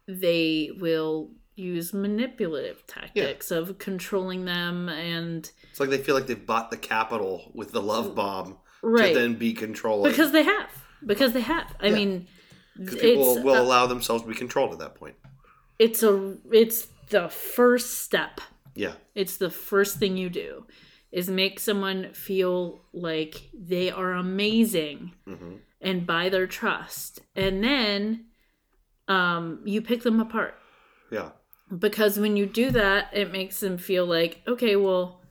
they will use manipulative tactics of controlling them and it's like they feel like they've bought the capital with the love bomb right. to then be controlling. Because they have. Because they have. I Yeah. mean because people will a- allow themselves to be controlled at that point. It's a it's the first step yeah. It's the first thing you do is make someone feel like they are amazing hmm and buy their trust. And then um you pick them apart. Yeah. Because when you do that it makes them feel like okay well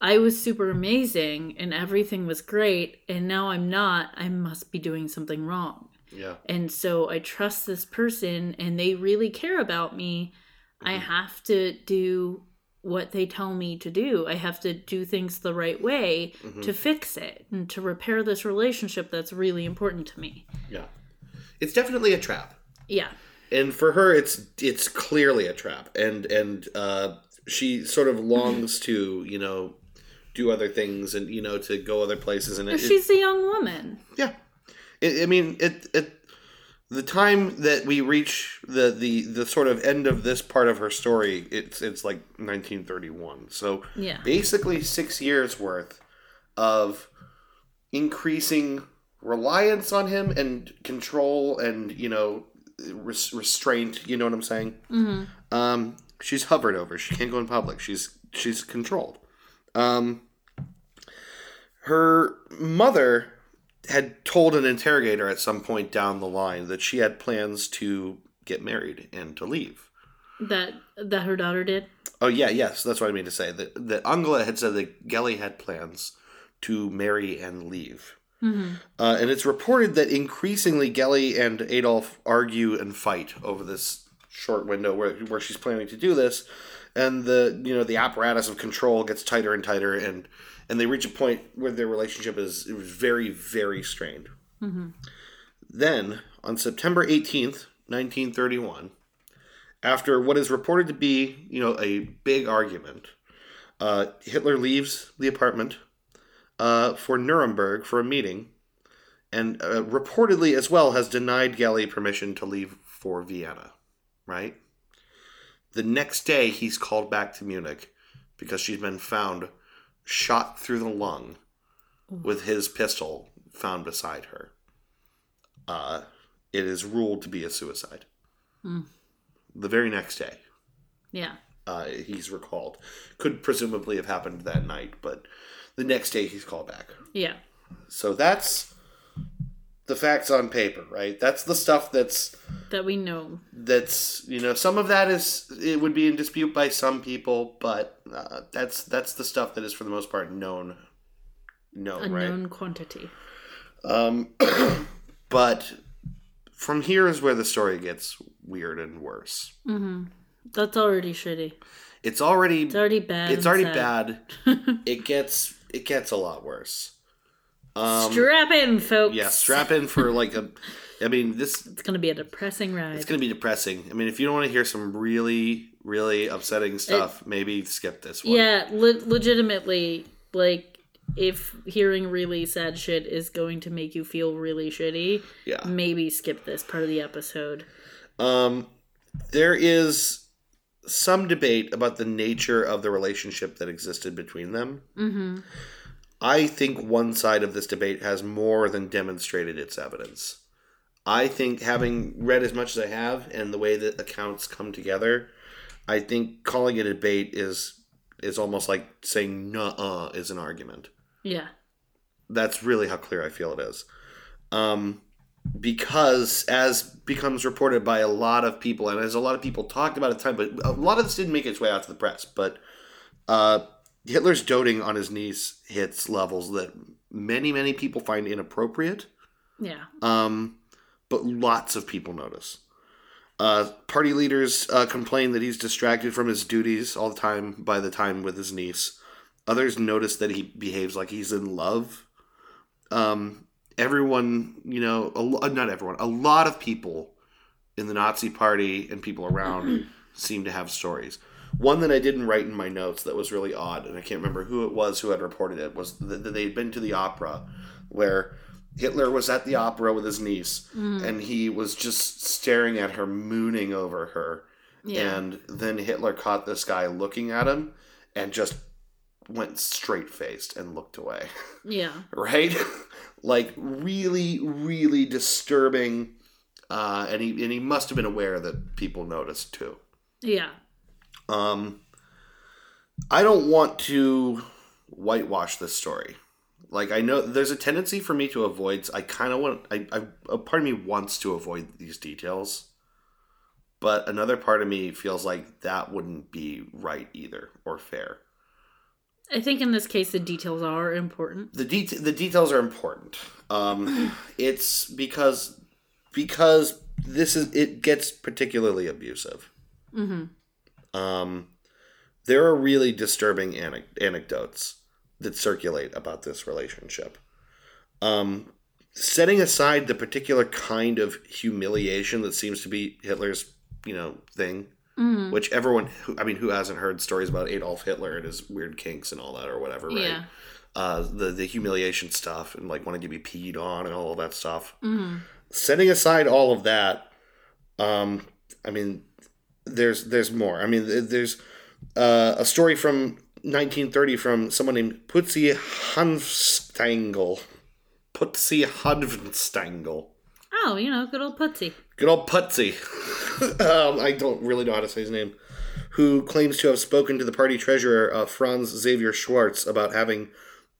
i was super amazing and everything was great and now i'm not. I must be doing something wrong. Yeah. And so i trust this person and they really care about me. I have to do what they tell me to do. I have to do things the right way Mhm. to fix it and to repair this relationship that's really important to me. Yeah. It's definitely a trap. Yeah. And for her it's it's clearly a trap. And and uh she sort of longs to you know do other things and you know to go other places and it, it- she's a young woman. Yeah. It, i mean it it the time that we reach the the the sort of end of this part of her story it's it's like 1931 so yeah. basically six years worth of increasing reliance on him and control and you know res- restraint you know what i'm saying? Hmm um she's hovered over. She can't go in public. She's she's controlled. Um her mother had told an interrogator at some point down the line that she had plans to get married and to leave that that her daughter did Oh yeah, yes, that's what I mean to say. That that Angela had said that Geli had plans to marry and leave. hmm Uh, and it's reported that increasingly Geli and Adolf argue and fight over this short window where, where she's planning to do this, and the you know the apparatus of control gets tighter and tighter, and and they reach a point where their relationship is it was very very strained. hmm Then on September eighteenth, nineteen thirty one, after what is reported to be you know a big argument, uh, Hitler leaves the apartment uh, for Nuremberg for a meeting, and uh, reportedly as well has denied Geli permission to leave for Vienna. Right. The next day, he's called back to Munich because she's been found shot through the lung with his pistol found beside her. Uh, it is ruled to be a suicide. Mm. The very next day, yeah uh, he's recalled. Could presumably have happened that night, but the next day he's called back. yeah So that's the facts on paper, right? That's the stuff that's that we know that's you know some of that is it would be in dispute by some people, but uh, that's that's the stuff that is for the most part known. Known, a right? known quantity Um, but from here is where the story gets weird and worse. Mm-hmm. That's already shitty. It's already It's already bad. it's already sad. bad. it gets it gets a lot worse. Um, Strap in, folks. yeah, strap in for like a. I mean, this It's gonna be a depressing ride. it's going to be depressing. I mean, if you don't want to hear some really really upsetting stuff, maybe skip this one. Yeah, le- legitimately, like if hearing really sad shit is going to make you feel really shitty, Yeah. maybe skip this part of the episode. Um, there is some debate about the nature of the relationship that existed between them. Mm-hmm. I think one side of this debate has more than demonstrated its evidence. I think having read as much as I have and the way that accounts come together, I think calling it a debate is is almost like saying "nuh-uh" is an argument. Yeah. That's really how clear I feel it is. Um, because as becomes reported by a lot of people, and as a lot of people talked about at the time, but a lot of this didn't make its way out to the press. But uh, Hitler's doting on his niece hits levels that many, many people find inappropriate. Yeah. Um, but lots of people notice. Uh, party leaders uh, complain that he's distracted from his duties all the time by the time with his niece. Others notice that he behaves like he's in love. Um, everyone, you know, a, lo- not everyone, a lot of people in the Nazi party and people around seem to have stories. One that I didn't write in my notes that was really odd, and I can't remember who it was who had reported it, was that that they'd been to the opera where Hitler was at the opera with his niece and he was just staring at her, mooning over her. Yeah. And then Hitler caught this guy looking at him and just went straight faced and looked away. yeah. right? like really, really disturbing. Uh, and he and he must have been aware that people noticed too. Yeah. Um, I don't want to whitewash this story. Like I know there's a tendency for me to avoid. I kind of want. I, I a part of me wants to avoid these details, but another part of me feels like that wouldn't be right either or fair. I think in this case the details are important. the det- the details are important. Um, it's because because this is it gets particularly abusive. Mm-hmm. Um, there are really disturbing anec- anecdotes that circulate about this relationship. Um, setting aside the particular kind of humiliation that seems to be Hitler's, you know, thing, Mm-hmm. which everyone, who, I mean, who hasn't heard stories about Adolf Hitler and his weird kinks and all that or whatever, right? Yeah. uh, the the humiliation stuff and like wanting to be peed on and all of that stuff. Mm-hmm. Setting aside all of that, um, I mean, there's there's more. I mean, there's uh, a story from 1930 from someone named Putzi Hanfstaengl. Putzi Hanfstaengl. Oh, you know, good old Putzi. Good old Putzi. um, I don't really know how to say his name. Who claims to have spoken to the party treasurer, uh, Franz Xavier Schwarz, about having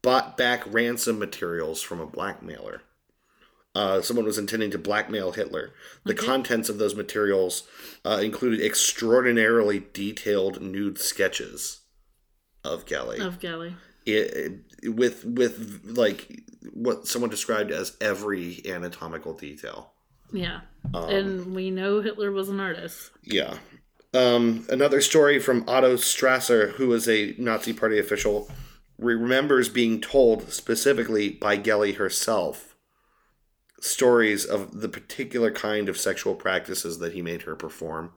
bought back ransom materials from a blackmailer. Uh, someone was intending to blackmail Hitler. The Okay. contents of those materials uh, included extraordinarily detailed nude sketches of Kelly Of Galley. it, with with like what someone described as every anatomical detail. Yeah. Um, and we know Hitler was an artist. Yeah. Um, another story from Otto Strasser, who was a Nazi Party official, remembers being told specifically by Geli herself stories of the particular kind of sexual practices that he made her perform,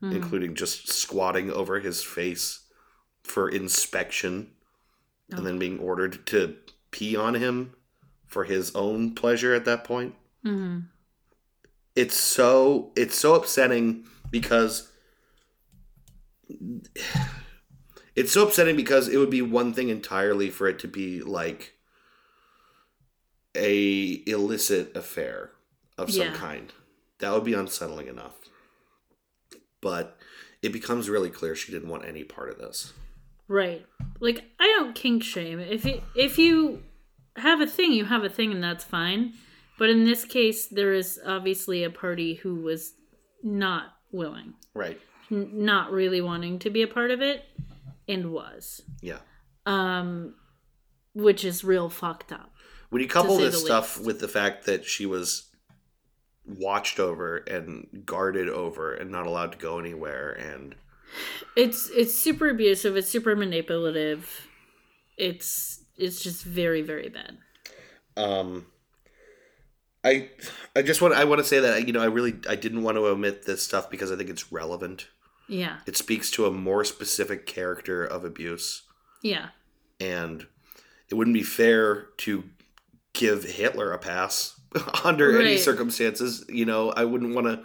Hmm. including just squatting over his face for inspection Oh. and then being ordered to pee on him for his own pleasure at that point Mm-hmm. it's so it's so upsetting because it's so upsetting because it would be one thing entirely for it to be like a illicit affair of some Yeah. kind that would be unsettling enough but it becomes really clear she didn't want any part of this Right. Like I don't kink shame. If you if you have a thing, you have a thing and that's fine. But in this case there is obviously a party who was not willing. right N- not really wanting to be a part of it and was. yeah Um which is real fucked up. When you couple this stuff least. with the fact that she was watched over and guarded over and not allowed to go anywhere and It's it's super abusive. It's super manipulative. It's it's just very very bad. um I I just want I want to say that you know I really I didn't want to omit this stuff because I think it's relevant. Yeah, It speaks to a more specific character of abuse yeah, and it wouldn't be fair to give Hitler a pass under any circumstances. You know, I wouldn't want to.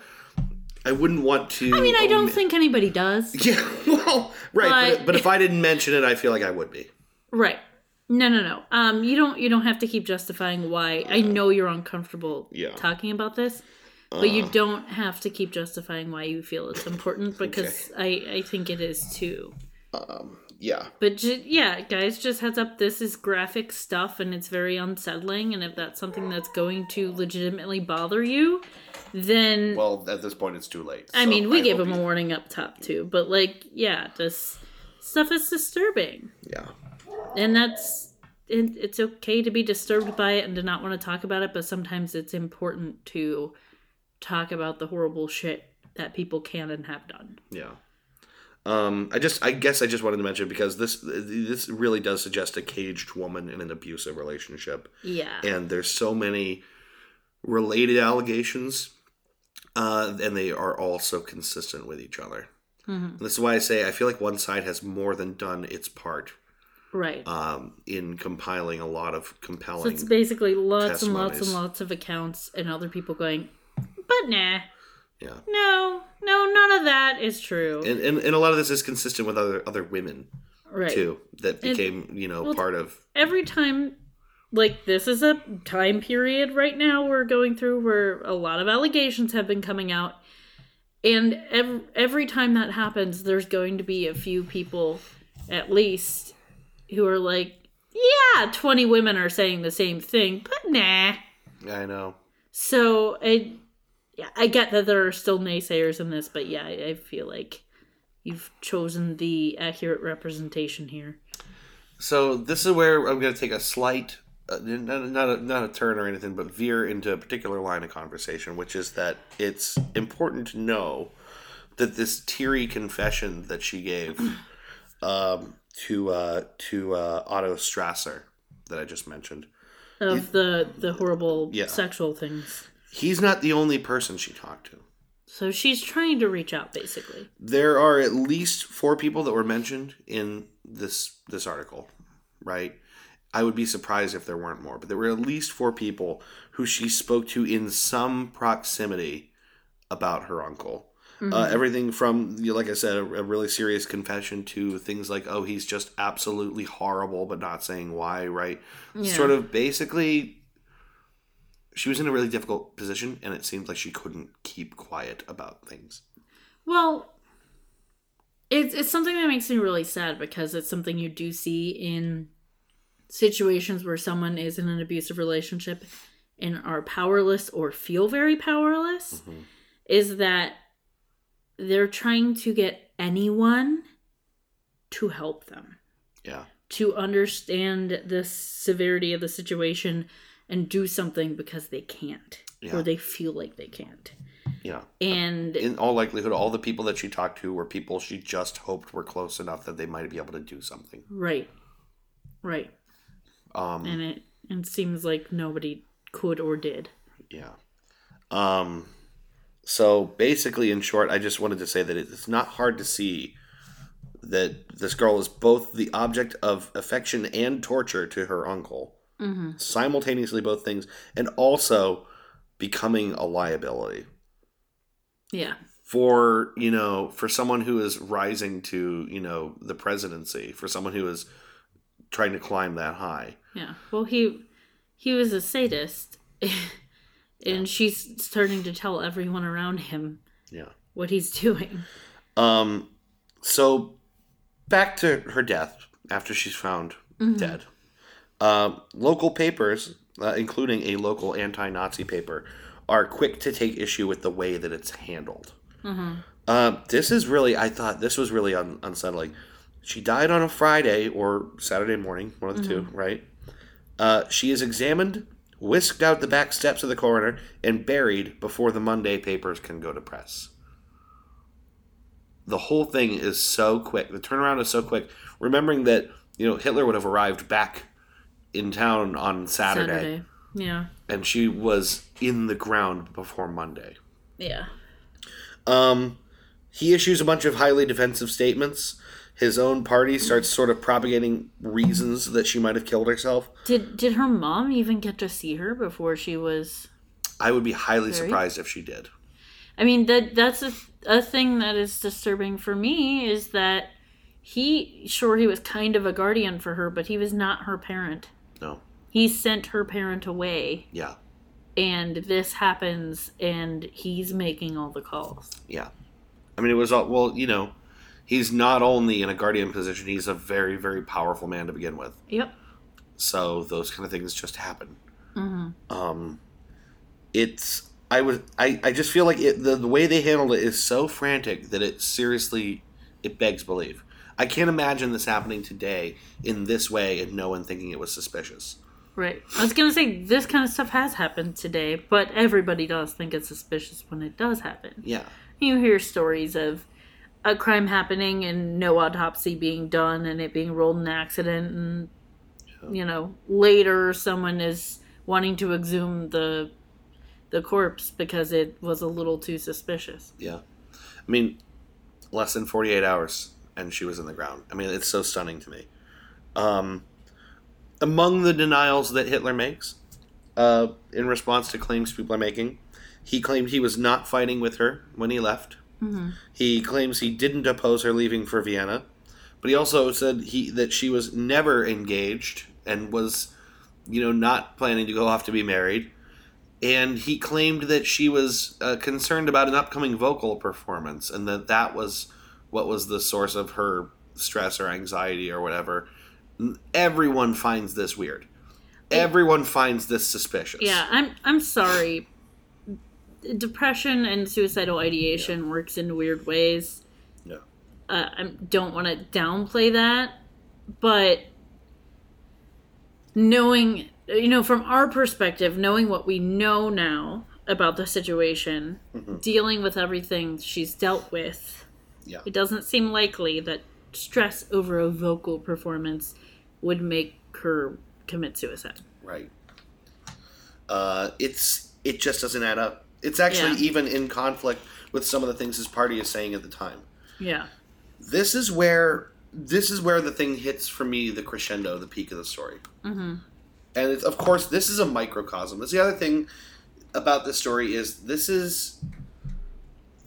I wouldn't want to. I mean, I don't omit- think anybody does. Yeah, well, right, but, But- but if I didn't mention it, I feel like I would be. Right. No, no, no. Um, you don't you don't have to keep justifying why. I know you're uncomfortable Yeah. talking about this, but you Uh, don't have to keep justifying why you feel it's important because I I think it is too. Um, yeah, But ju- yeah, guys, just heads up. This is graphic stuff, and it's very unsettling. And if that's something that's going to legitimately bother you, then well, at this point, it's too late. I so mean, we gave hope him a warning up top too. But like, yeah, this stuff is disturbing. Yeah, and that's it, it's okay to be disturbed by it and to not want to talk about it but sometimes it's important to talk about the horrible shit that people can and have done yeah. Um, I just, I guess, I just wanted to mention because this, this really does suggest a caged woman in an abusive relationship. yeah and there's so many related allegations uh, and they are all so consistent with each other Mhm. this is why i say i feel like one side has more than done its part right um, in compiling a lot of compelling. so it's basically lots and lots and lots of accounts and other people going but nah yeah. No no none of that is true. And, and, and a lot of this is consistent with other other women right. too that And- became you know well, part of every time like this is a time period right now we're going through where a lot of allegations have been coming out. And every, every time that happens there's going to be a few people at least who are like yeah 20 women are saying the same thing but nah. I know. So i yeah, i get that there are still naysayers in this but yeah i, I feel like you've chosen the accurate representation here. So this is where I'm going to take a slight, uh, not, not, a, not a turn or anything, but veer into a particular line of conversation, which is that it's important to know that this teary confession that she gave um, to uh, to uh, Otto Strasser that I just mentioned, of the the horrible Yeah. sexual things he's not the only person she talked to. So she's trying to reach out, basically. There are at least four people that were mentioned in this this article, right? I would be surprised if there weren't more, but there were at least four people who she spoke to in some proximity about her uncle. Uh, everything from, you like I said, a, a really serious confession to things like, oh, he's just absolutely horrible, but not saying why, right? Yeah. Sort of basically, she was in a really difficult position, and it seemed like she couldn't keep quiet about things. Well, it's it's something that makes me really sad because it's something you do see in situations where someone is in an abusive relationship and are powerless or feel very powerless Mhm. is that they're trying to get anyone to help them Yeah. to understand the severity of the situation and do something because they can't Yeah. or they feel like they can't Yeah. and in all likelihood, all the people that she talked to were people she just hoped were close enough that they might be able to do something. right right Um, and it it seems like nobody could or did yeah. Um, so basically, in short, I just wanted to say that it's not hard to see that this girl is both the object of affection and torture to her uncle, mm-hmm. simultaneously, both things, and also becoming a liability. yeah. For you know for someone who is rising to you know the presidency for someone who is trying to climb that high. Yeah. Well he he was a sadist and she's starting to tell everyone around him yeah. what he's doing. Um so back to her death after she's found Mhm. dead um local papers uh, including a local anti-nazi paper are quick to take issue with the way that it's handled mm-hmm. Um, this is really, I thought this was really un- unsettling. She died on a Friday or Saturday morning, one of the two, right? Uh, she is examined whisked out the back steps of the coroner, and buried before the Monday papers can go to press. The whole thing is so quick. The turnaround is so quick. Remembering that, you know, Hitler would have arrived back in town on Saturday, Saturday. Yeah. and she was in the ground before Monday. Yeah. Um, he issues a bunch of highly defensive statements. His own party starts sort of propagating reasons that she might have killed herself. Did did her mom even get to see her before she was I would be highly Very- surprised if she did. I mean that that's a, a thing that is disturbing for me is that he sure he was kind of a guardian for her, but he was not her parent. No. He sent her parent away Yeah. and this happens and he's making all the calls. Yeah. I mean, it was all, well, you know, he's not only in a guardian position, he's a very, very powerful man to begin with. Yep. So those kind of things just happen. hmm Um, it's, I would, I, I just feel like it, the, the way they handled it is so frantic that it seriously, it begs belief. I can't imagine this happening today in this way and no one thinking it was suspicious. Right. I was gonna say this kind of stuff has happened today, but everybody does think it's suspicious when it does happen. Yeah. You hear stories of a crime happening and no autopsy being done and it being ruled an accident and you know, later someone is wanting to exhume the the corpse because it was a little too suspicious. Yeah. I mean, less than 48 hours and she was in the ground. I mean, it's so stunning to me. Um, among the denials that Hitler makes uh, in response to claims people are making, he claimed he was not fighting with her when he left. Mm-hmm. He claims he didn't oppose her leaving for Vienna, but he also said he that she was never engaged and was, you know, not planning to go off to be married. And he claimed that she was uh, concerned about an upcoming vocal performance, and that that was what was the source of her stress or anxiety or whatever. Everyone finds this weird. Everyone finds this suspicious. Yeah, I'm I'm sorry. Depression and suicidal ideation works in weird ways. Yeah. Uh, I don't want to downplay that, but knowing, you know, from our perspective, knowing what we know now about the situation, Mhm. dealing with everything she's dealt with, Yeah. it doesn't seem likely that stress over a vocal performance would make her commit suicide. Right. Uh, it's it just doesn't add up. It's actually Yeah. even in conflict with some of the things his party is saying at the time. Yeah. This is where this is where the thing hits for me the crescendo, the peak of the story. Mm-hmm. And it's, of course, this is a microcosm. That's the other thing about this story is this is,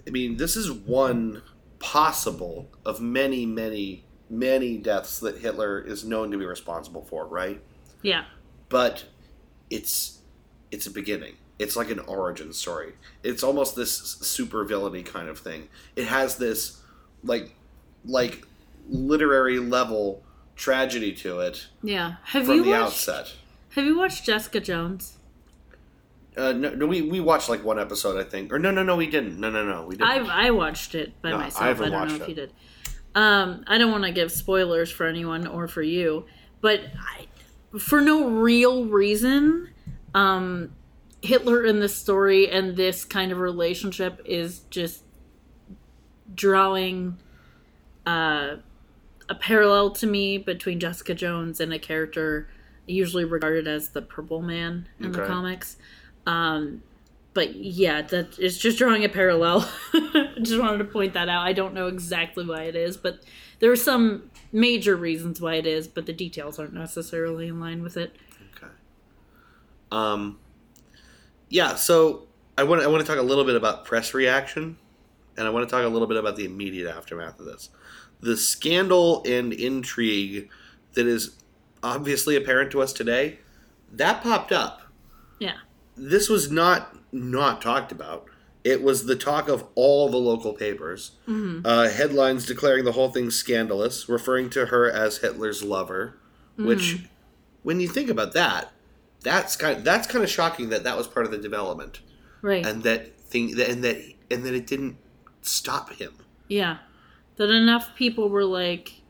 I mean, this is one possible of many, many, many deaths that Hitler is known to be responsible for, right? Yeah. But it's it's a beginning. It's like an origin story. It's almost this super villainy kind of thing. It has this like like literary level tragedy to it Yeah. Have from you the watched outset. Have you watched Jessica Jones? Uh, no, no, we we watched like one episode, I think. Or no, no, no, we didn't. No, no, no, we didn't. I I watched it by No, myself. I, haven't don't know watched if it. you did. Um, I don't want to give spoilers for anyone or for you, but I, for no real reason, um, Hitler in this story and this kind of relationship is just drawing uh, a parallel to me between Jessica Jones and a character usually regarded as the Purple Man in the comics. Um, but yeah, that is just drawing a parallel. Just wanted to point that out. I don't know exactly why it is, but there are some major reasons why it is, but the details aren't necessarily in line with it. Okay. Um. Yeah. So I want I want to talk a little bit about press reaction, and I want to talk a little bit about the immediate aftermath of this, the scandal and intrigue that is obviously apparent to us today. That popped up. Yeah. This was not not talked about. It was the talk of all the local papers. hmm Uh, headlines declaring the whole thing scandalous, referring to her as Hitler's lover, which, when you think about that, that's kind that's kind of shocking that that was part of the development, Right. and that thing, and that and that it didn't stop him. yeah. That enough people were like,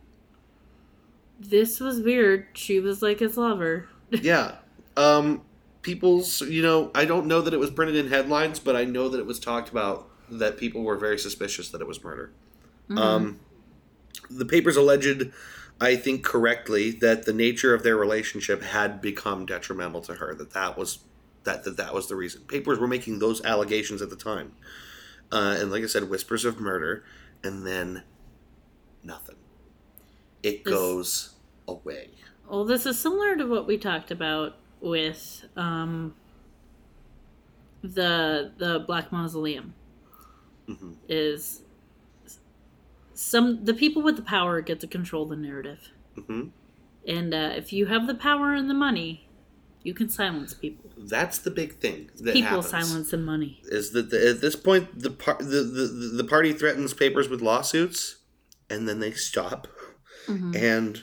this was weird. She was like his lover. yeah. Um, people's, you know, I don't know that it was printed in headlines, but I know that it was talked about that people were very suspicious that it was murder. Um, the papers alleged, I think correctly, that the nature of their relationship had become detrimental to her. That that was that that, that was the reason. Papers were making those allegations at the time, uh, and like I said, whispers of murder, and then nothing. It This- goes away. Well, this is similar to what we talked about with um, the the Black Mausoleum. Mhm. Is some the people with the power get to control the narrative, hmm and uh, if you have the power and the money, you can silence people. That's the big thing that people happens. silence the money. is that the, at this point the, par- the, the the party threatens papers with lawsuits and then they stop Mhm. and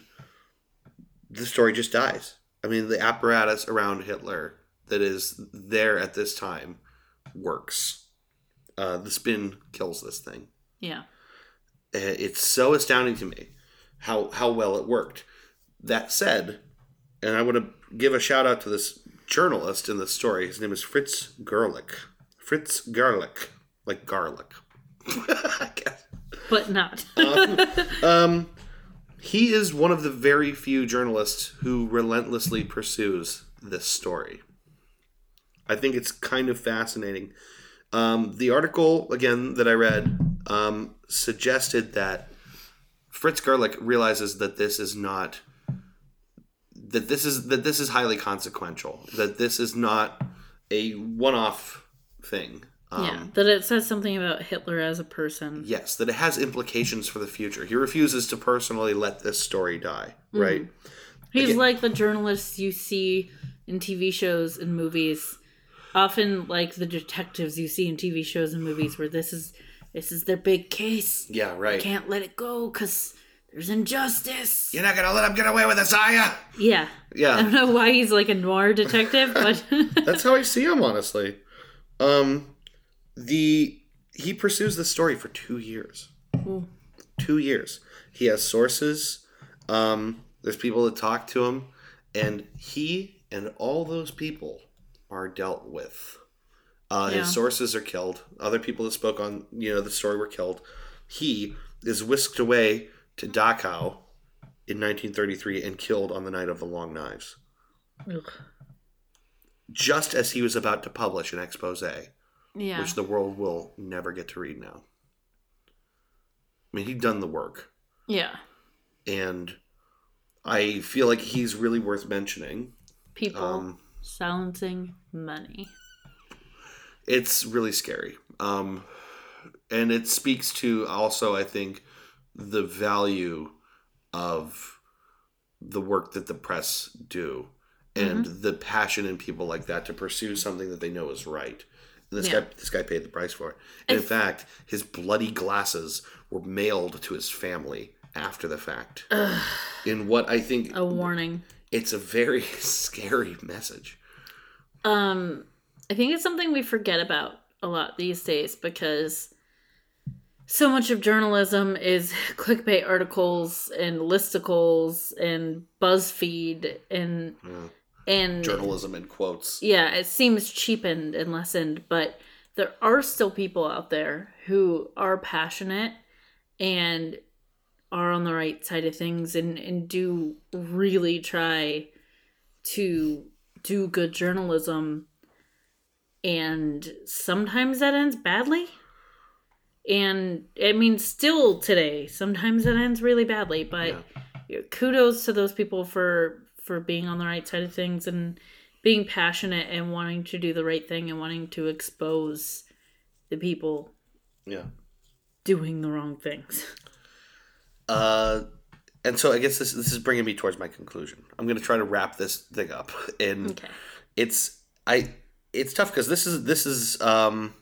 the story just dies i mean the apparatus around hitler that is there at this time works. Uh, the spin kills this thing. Yeah. Uh, it's so astounding to me how how well it worked. That said and i want to give a shout out to this journalist in this story. His name is fritz gerlich. Fritz gerlich. Like garlic. I guess. But not. um he is one of the very few journalists who relentlessly pursues this story. I think it's kind of fascinating. Um, the article again that i read um, suggested that fritz gerlich realizes that this is not that this is that this is highly consequential that this is not a one-off thing um, yeah. That it says something about Hitler as a person. Yes, that it has implications for the future. He refuses to personally let this story die, right? He's Again- like the journalists you see in TV shows and movies. Often like the detectives you see in TV shows and movies where this is this is their big case. Yeah, right. Can't let it go cuz there's injustice. You're not gonna let him get away with this, are ya? Yeah. Yeah. I don't know why he's like a noir detective, but that's how I see him, honestly. Um, the he pursues the story for two years. Ooh. Two years. He has sources. Um, there's people that talk to him, and he and all those people are dealt with. Uh, Yeah. His sources are killed. Other people that spoke on you know the story were killed. He is whisked away to Dachau in 1933 and killed on the night of the Long Knives, Ugh. just as he was about to publish an expose, yeah. which the world will never get to read now. I mean, he'd done the work, yeah. and I feel like he's really worth mentioning. People Um, silencing money. it's really scary um and it speaks to also i think the value of the work that the press do and the passion in people like that to pursue something that they know is right this Yeah. guy this guy paid the price for it and in fact his bloody glasses were mailed to his family after the fact in what i think A warning. it's a very scary message Um, I think it's something we forget about a lot these days because so much of journalism is clickbait articles and listicles and BuzzFeed and Yeah. And journalism in quotes yeah, it seems cheapened and lessened, but there are still people out there who are passionate and are on the right side of things and, and do really try to do good journalism. And sometimes that ends badly. And I mean, still today, sometimes that ends really badly. But kudos to those people for for being on the right side of things and being passionate and wanting to do the right thing and wanting to expose the people yeah doing the wrong things. Uh, and so I guess this this is bringing me towards my conclusion. I'm going to try to wrap this thing up, and Okay. it's I it's tough because this is this is um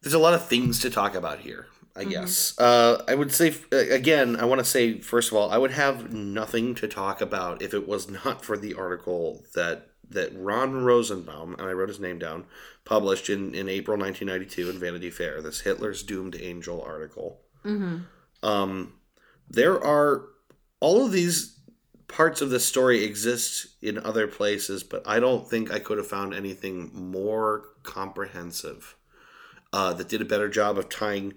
there's a lot of things to talk about here. I guess uh, I would say again. I want to say first of all, I would have nothing to talk about if it was not for the article that that Ron Rosenbaum and I wrote his name down published in in April 1992 in Vanity Fair. This Hitler's doomed angel article Mm-hmm. um, there are all of these parts of the story exist in other places, but I don't think I could have found anything more comprehensive uh, that did a better job of tying,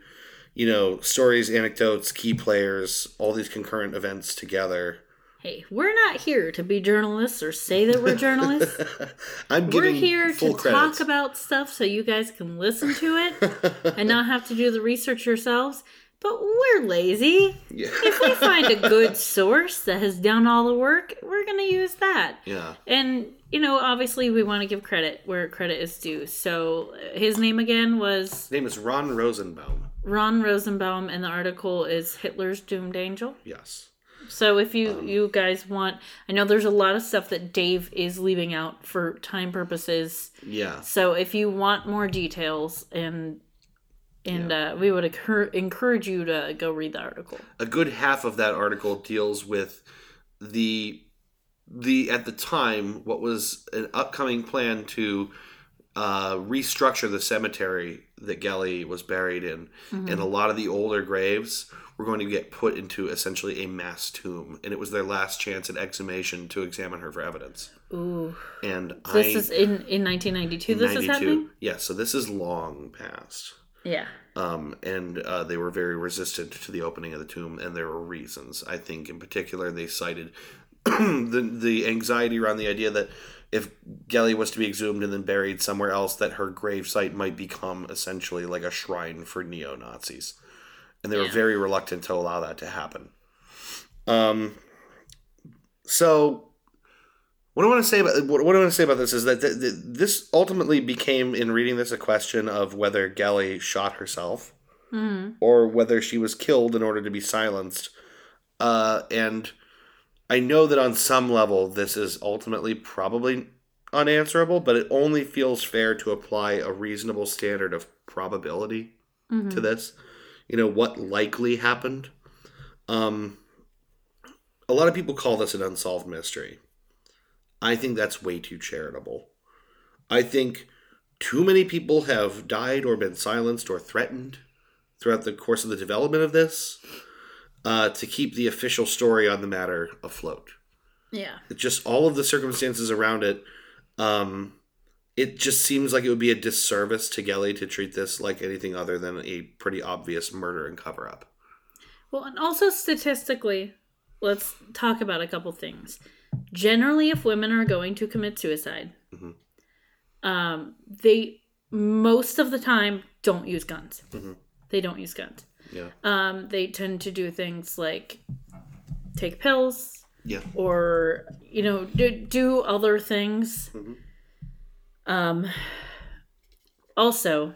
you know, stories, anecdotes, key players, all these concurrent events together. Hey, we're not here to be journalists or say that we're journalists. I'm we're here to credit. talk about stuff so you guys can listen to it and not have to do the research yourselves. But we're lazy. yeah. If we find a good source that has done all the work, we're going to use that. yeah. And, you know, obviously we want to give credit where credit is due. So uh, his name again was His name is Ron Rosenbaum. Ron Rosenbaum, and the article is Hitler's Doomed Angel. Yes. So if you Um, you guys want, I know there's a lot of stuff that Dave is leaving out for time purposes. Yeah. So if you want more details and and uh, we would occur- encourage you to go read the article. a good half of that article deals with the the at the time what was an upcoming plan to uh, restructure the cemetery that Geli was buried in, and a lot of the older graves were going to get put into essentially a mass tomb, and it was their last chance at exhumation to examine her for evidence. Ooh, And this I, is in in 1992. This is happening. Yeah, so this is long past. Yeah. um, and uh, they were very resistant to the opening of the tomb, and there were reasons. I think, in particular, they cited the the anxiety around the idea that if Geli was to be exhumed and then buried somewhere else, that her gravesite might become essentially like a shrine for neo Nazis, and they were very reluctant to allow that to happen. Um, so what I want to say about what, what I want to say about this is that th- th- this ultimately became, in reading this, a question of whether Geli shot herself Mm. or whether she was killed in order to be silenced. Uh, and I know that on some level this is ultimately probably unanswerable, but it only feels fair to apply a reasonable standard of probability Mm-hmm. to this. You know, what likely happened. Um, a lot of people call this an unsolved mystery. I think that's way too charitable. I think too many people have died or been silenced or threatened throughout the course of the development of this uh, to keep the official story on the matter afloat. Yeah. It's just all of the circumstances around it. Um, it just seems like it would be a disservice to Geli to treat this like anything other than a pretty obvious murder and cover up. Well, and also statistically, let's talk about a couple things. Generally, if women are going to commit suicide, Mhm. um, they most of the time don't use guns. Mhm. They don't use guns. Yeah. Um, they tend to do things like take pills Yeah. or you know do, do other things. Mhm. Um, also,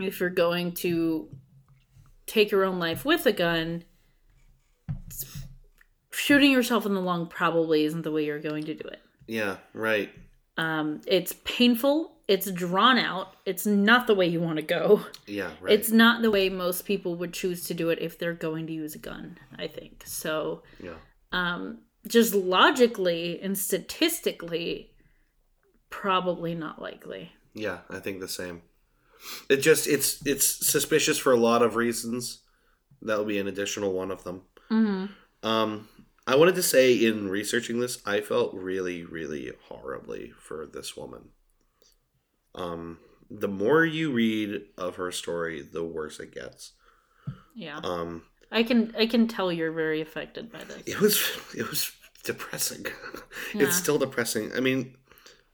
if you're going to take your own life with a gun, shooting yourself in the lung probably isn't the way you're going to do it. Yeah. Right. Um, it's painful. It's drawn out. It's not the way you want to go. Yeah. Right. It's not the way most people would choose to do it if they're going to use a gun. I think so. yeah. Um, just logically and statistically, probably not likely. Yeah. I think the same. It just it's it's suspicious for a lot of reasons. That would be an additional one of them. Mm-hmm. Um, I wanted to say in researching this, I felt really, really horribly for this woman. Um, the more you read of her story, the worse it gets. Yeah, Um, I can I can tell you're very affected by this. it was it was depressing. Yeah. It's still depressing. I mean,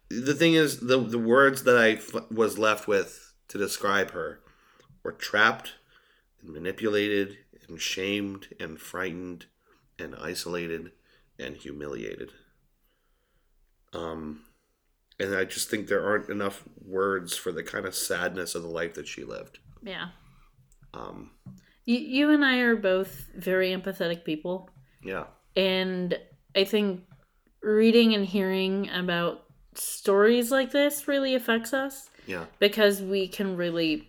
the thing is, the the words that I f- was left with to describe her were trapped, and manipulated, and shamed, and frightened, and isolated, and humiliated. Um, and I just think there aren't enough words for the kind of sadness of the life that she lived. Yeah, Um, you you and I are both very empathetic people, yeah, and I think reading and hearing about stories like this really affects us. yeah, because we can really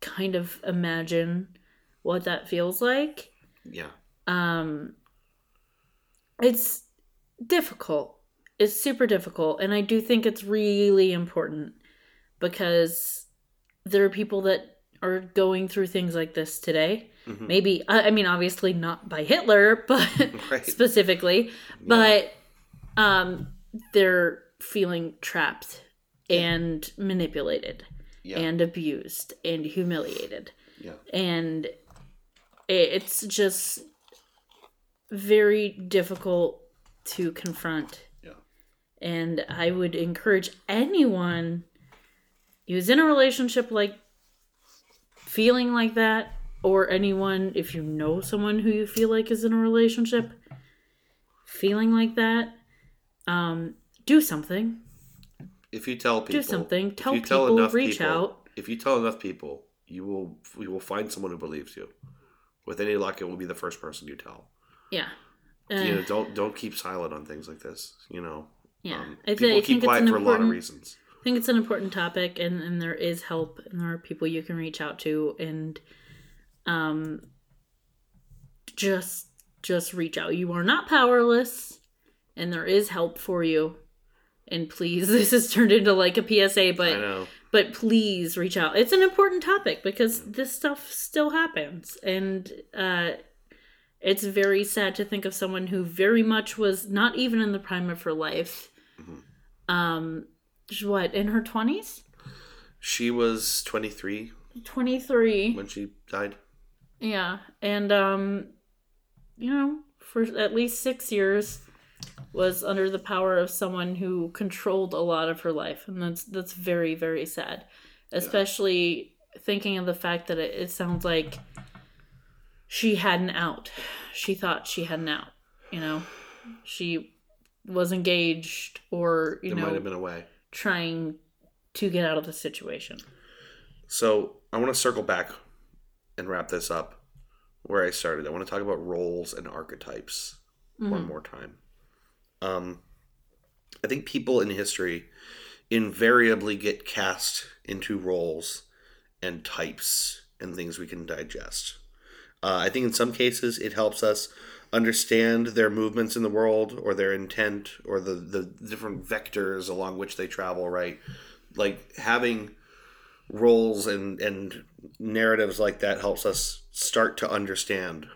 kind of imagine what that feels like. yeah, Um it's difficult. It's super difficult and I do think it's really important because there are people that are going through things like this today Mhm. Maybe I I mean obviously not by Hitler, but Right. specifically, but um they're feeling trapped and manipulated Yeah. and abused and humiliated. Yeah. And it's just very difficult to confront. And I would encourage anyone who's in a relationship like feeling like that, or anyone, if you know someone who you feel like is in a relationship feeling like that, um, do something. If you tell people, Do something. if Tell you tell people. enough Reach people- out. If you tell enough people, you will you will find someone who believes you. With any luck, it will be the first person you tell. Yeah. you Uh, know, don't don't keep silent on things like this. You know, yeah. um, I, th- I keep think it's an for a lot of important. reasons. I think it's an important topic, and, and there is help, and there are people you can reach out to, and um, just just reach out. You are not powerless, and there is help for you. And please, this has turned into like a PSA, I but know. but please reach out. It's an important topic because this stuff still happens, and uh, it's very sad to think of someone who very much was not even in the prime of her life. Mhm. Um, what in her twenties, She was 23 twenty three. when she died. Yeah, and um, you know, for at least six years, was under the power of someone who controlled a lot of her life, and that's that's very very sad, especially thinking of the fact that it, it sounds like she had an out. She thought she had an out. You know, she was engaged or you There might have been a way. trying to get out of the situation. So I want to circle back and wrap this up where I started. I want to talk about roles and archetypes one Mhm. more time. Um, I think people in history invariably get cast into roles and types and things we can digest. Uh, I think in some cases it helps us understand their movements in the world or their intent or the, the different vectors along which they travel, right? Like having roles and, and narratives like that helps us start to understand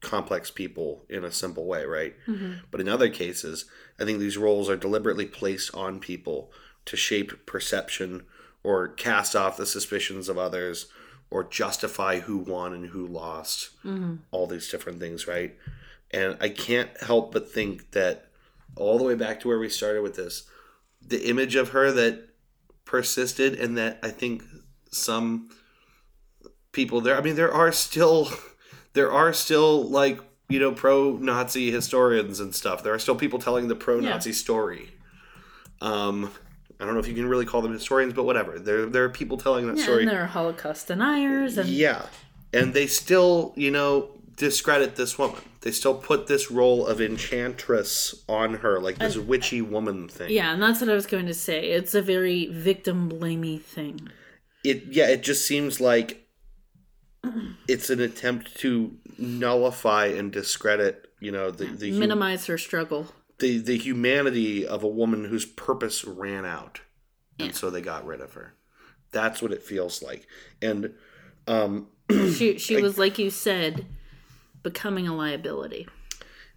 complex people in a simple way, right? Mhm. But in other cases, I think these roles are deliberately placed on people to shape perception or cast off the suspicions of others or justify who won and who lost. Mhm. All these different things, right? And I can't help but think that all the way back to where we started with this, the image of her that persisted and that I think some people there I mean there are still there are still like you know pro-Nazi historians and stuff. There are still people telling the pro-Nazi story. Um, I don't know if you can really call them historians, but whatever. There there are people telling that Yeah, story. and there are Holocaust deniers, and Yeah, and they still you know discredit this woman. They still put this role of enchantress on her, like this uh, witchy woman thing. Yeah, and that's what I was going to say. It's a very victim blamey thing. it yeah it just seems like it's an attempt to nullify and discredit you know the the, Minimize her struggle. The the humanity of a woman whose purpose ran out and Yeah. so they got rid of her that's what it feels like and um She she was like you said, becoming a liability.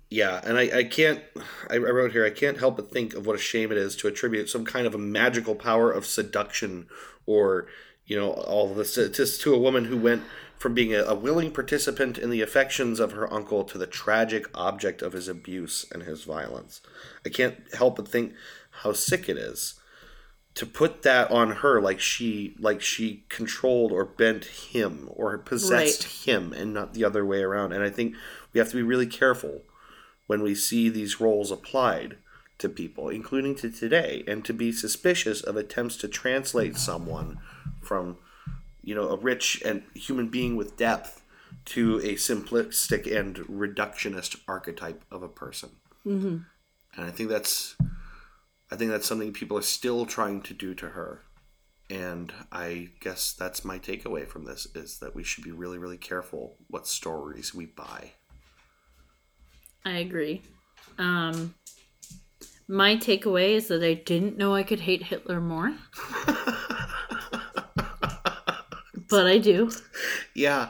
Yeah, and I, I can't. I I wrote here. I can't help but think of what a shame it is to attribute some kind of a magical power of seduction, or you know, all this to, to a woman who went from being a, a willing participant in the affections of her uncle to the tragic object of his abuse and his violence. I can't help but think how sick it is to put that on her, like she like she controlled or bent him or possessed him, and not the other way around. And I think we have to be really careful when we see these roles applied to people, including to today, and to be suspicious of attempts to translate someone from, you know, a rich and human being with depth to a simplistic and reductionist archetype of a person. Mm-hmm. And I think that's, I think that's something people are still trying to do to her. And I guess that's my takeaway from this is that we should be really, really careful what stories we buy. I agree. Um, my takeaway is that I didn't know I could hate Hitler more, but I do. Yeah.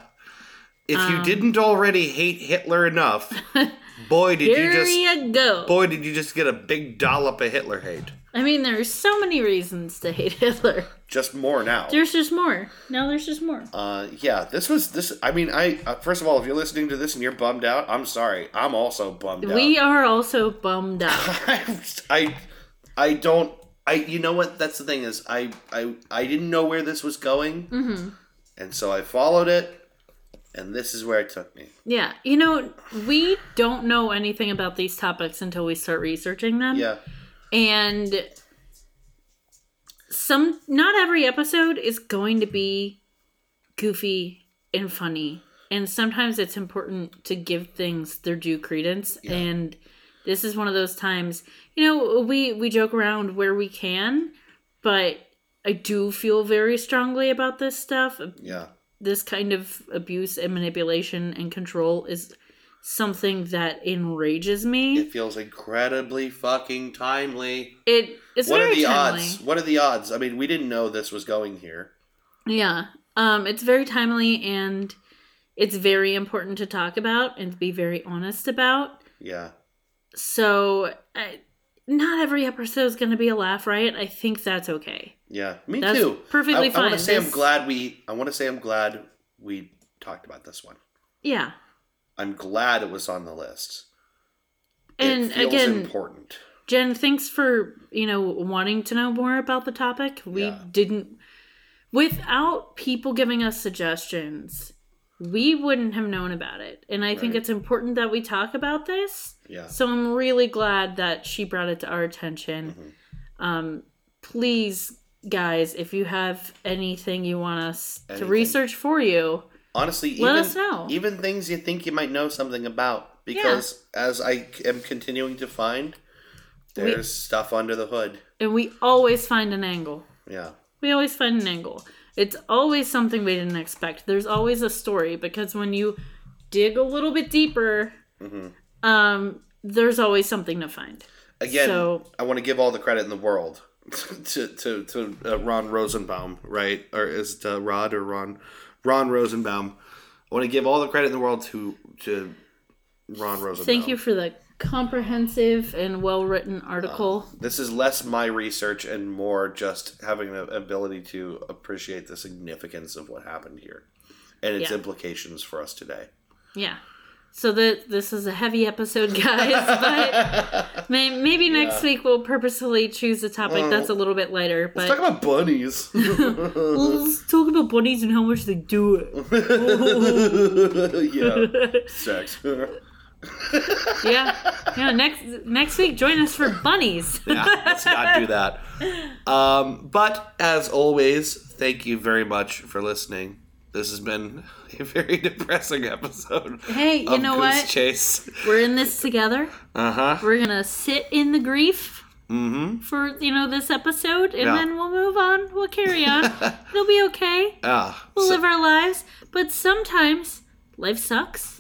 If you Um, didn't already hate Hitler enough, boy did you just you go. boy did you just get a big dollop of Hitler hate. I mean, there are so many reasons to hate Hitler. Just more now. There's just more. Now there's just more. Uh, yeah, this was this. I mean, I uh, first of all, if you're listening to this and you're bummed out, I'm sorry. I'm also bummed out. We are also bummed out. I, I, don't. I. You know what? That's the thing is, I, I, I didn't know where this was going, hmm and so I followed it, and this is where it took me. Yeah, you know, we don't know anything about these topics until we start researching them. Yeah, And some not every episode is going to be goofy and funny. And sometimes it's important to give things their due credence Yeah. and this is one of those times, you know, we we joke around where we can, but I do feel very strongly about this stuff. yeah, This kind of abuse and manipulation and control is something that enrages me. it feels incredibly fucking timely. It is what are the timely. odds? What are the odds? I mean, we didn't know this was going here. Yeah. Um, it's very timely and it's very important to talk about and to be very honest about. Yeah, So, I, not every episode is going to be a laugh right? I think that's okay. yeah, me That's too. perfectly I, I want to say I'm glad we. I want to say I'm glad we talked about this one. Yeah. I'm glad it was on the list. And again, important. Jen, thanks for, you know, wanting to know more about the topic. We Yeah. didn't without people giving us suggestions, we wouldn't have known about it. And I think it's important that we talk about this. Yeah, So I'm really glad that she brought it to our attention. Mm-hmm. Um, please, guys, if you have anything you want us to research for you, honestly, let even us know. even things you think you might know something about, because as I am continuing to find, there's stuff under the hood. and we always find an angle. Yeah, We always find an angle. It's always something we didn't expect. There's always a story because when you dig a little bit deeper, Mhm. um, there's always something to find. again, So- I want to give all the credit in the world to to to uh, Ron Rosenbaum, right? Or is it uh, Rod or Ron? Ron Rosenbaum. I want to give all the credit in the world to to Ron Rosenbaum. Thank you for the comprehensive and well written article. Uh, this is less my research and more just having the ability to appreciate the significance of what happened here and its Yeah. implications for us today. Yeah. So that this is a heavy episode, guys. But may, maybe next Yeah. week we'll purposefully choose a topic that's a little bit lighter. But Let's talk about bunnies. let's talk about bunnies and how much they do it. yeah, sex. Yeah, yeah. Next next week, join us for bunnies. yeah, let's not do that. Um, but as always, thank you very much for listening. This has been a very depressing episode. Hey, you know Goose what? Chase. We're in this together. Uh huh. We're gonna sit in the grief Mm-hmm. for you know this episode, and Yeah. then we'll move on. We'll carry on. It'll be okay. Ah. We'll so- live our lives, but sometimes life sucks.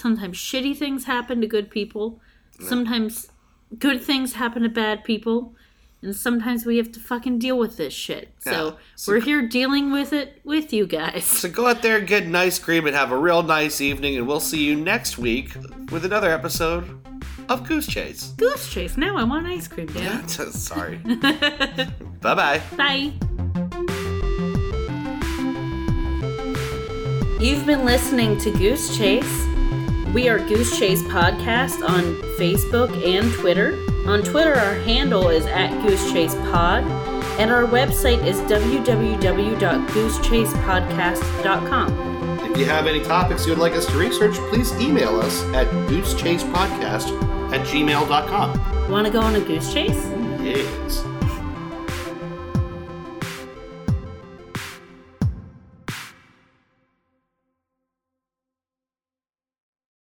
Sometimes shitty things happen to good people. Sometimes good things happen to bad people. And sometimes we have to fucking deal with this shit. So Yeah. So- we're here dealing with it with you guys. So go out there, get an ice cream, and have a real nice evening. And we'll see you next week with another episode of Goose Chase. Goose chase. Now I want ice cream, Dan. Sorry. bye bye. Bye. You've been listening to Goose Chase. We are Goose Chase Podcast on Facebook and Twitter. On Twitter, our handle is at Goose Chase Pod, and our website is www.goosechasepodcast.com. If you have any topics you would like us to research, please email us at goosechasepodcast at gmail.com. Want to go on a goose chase? Yes.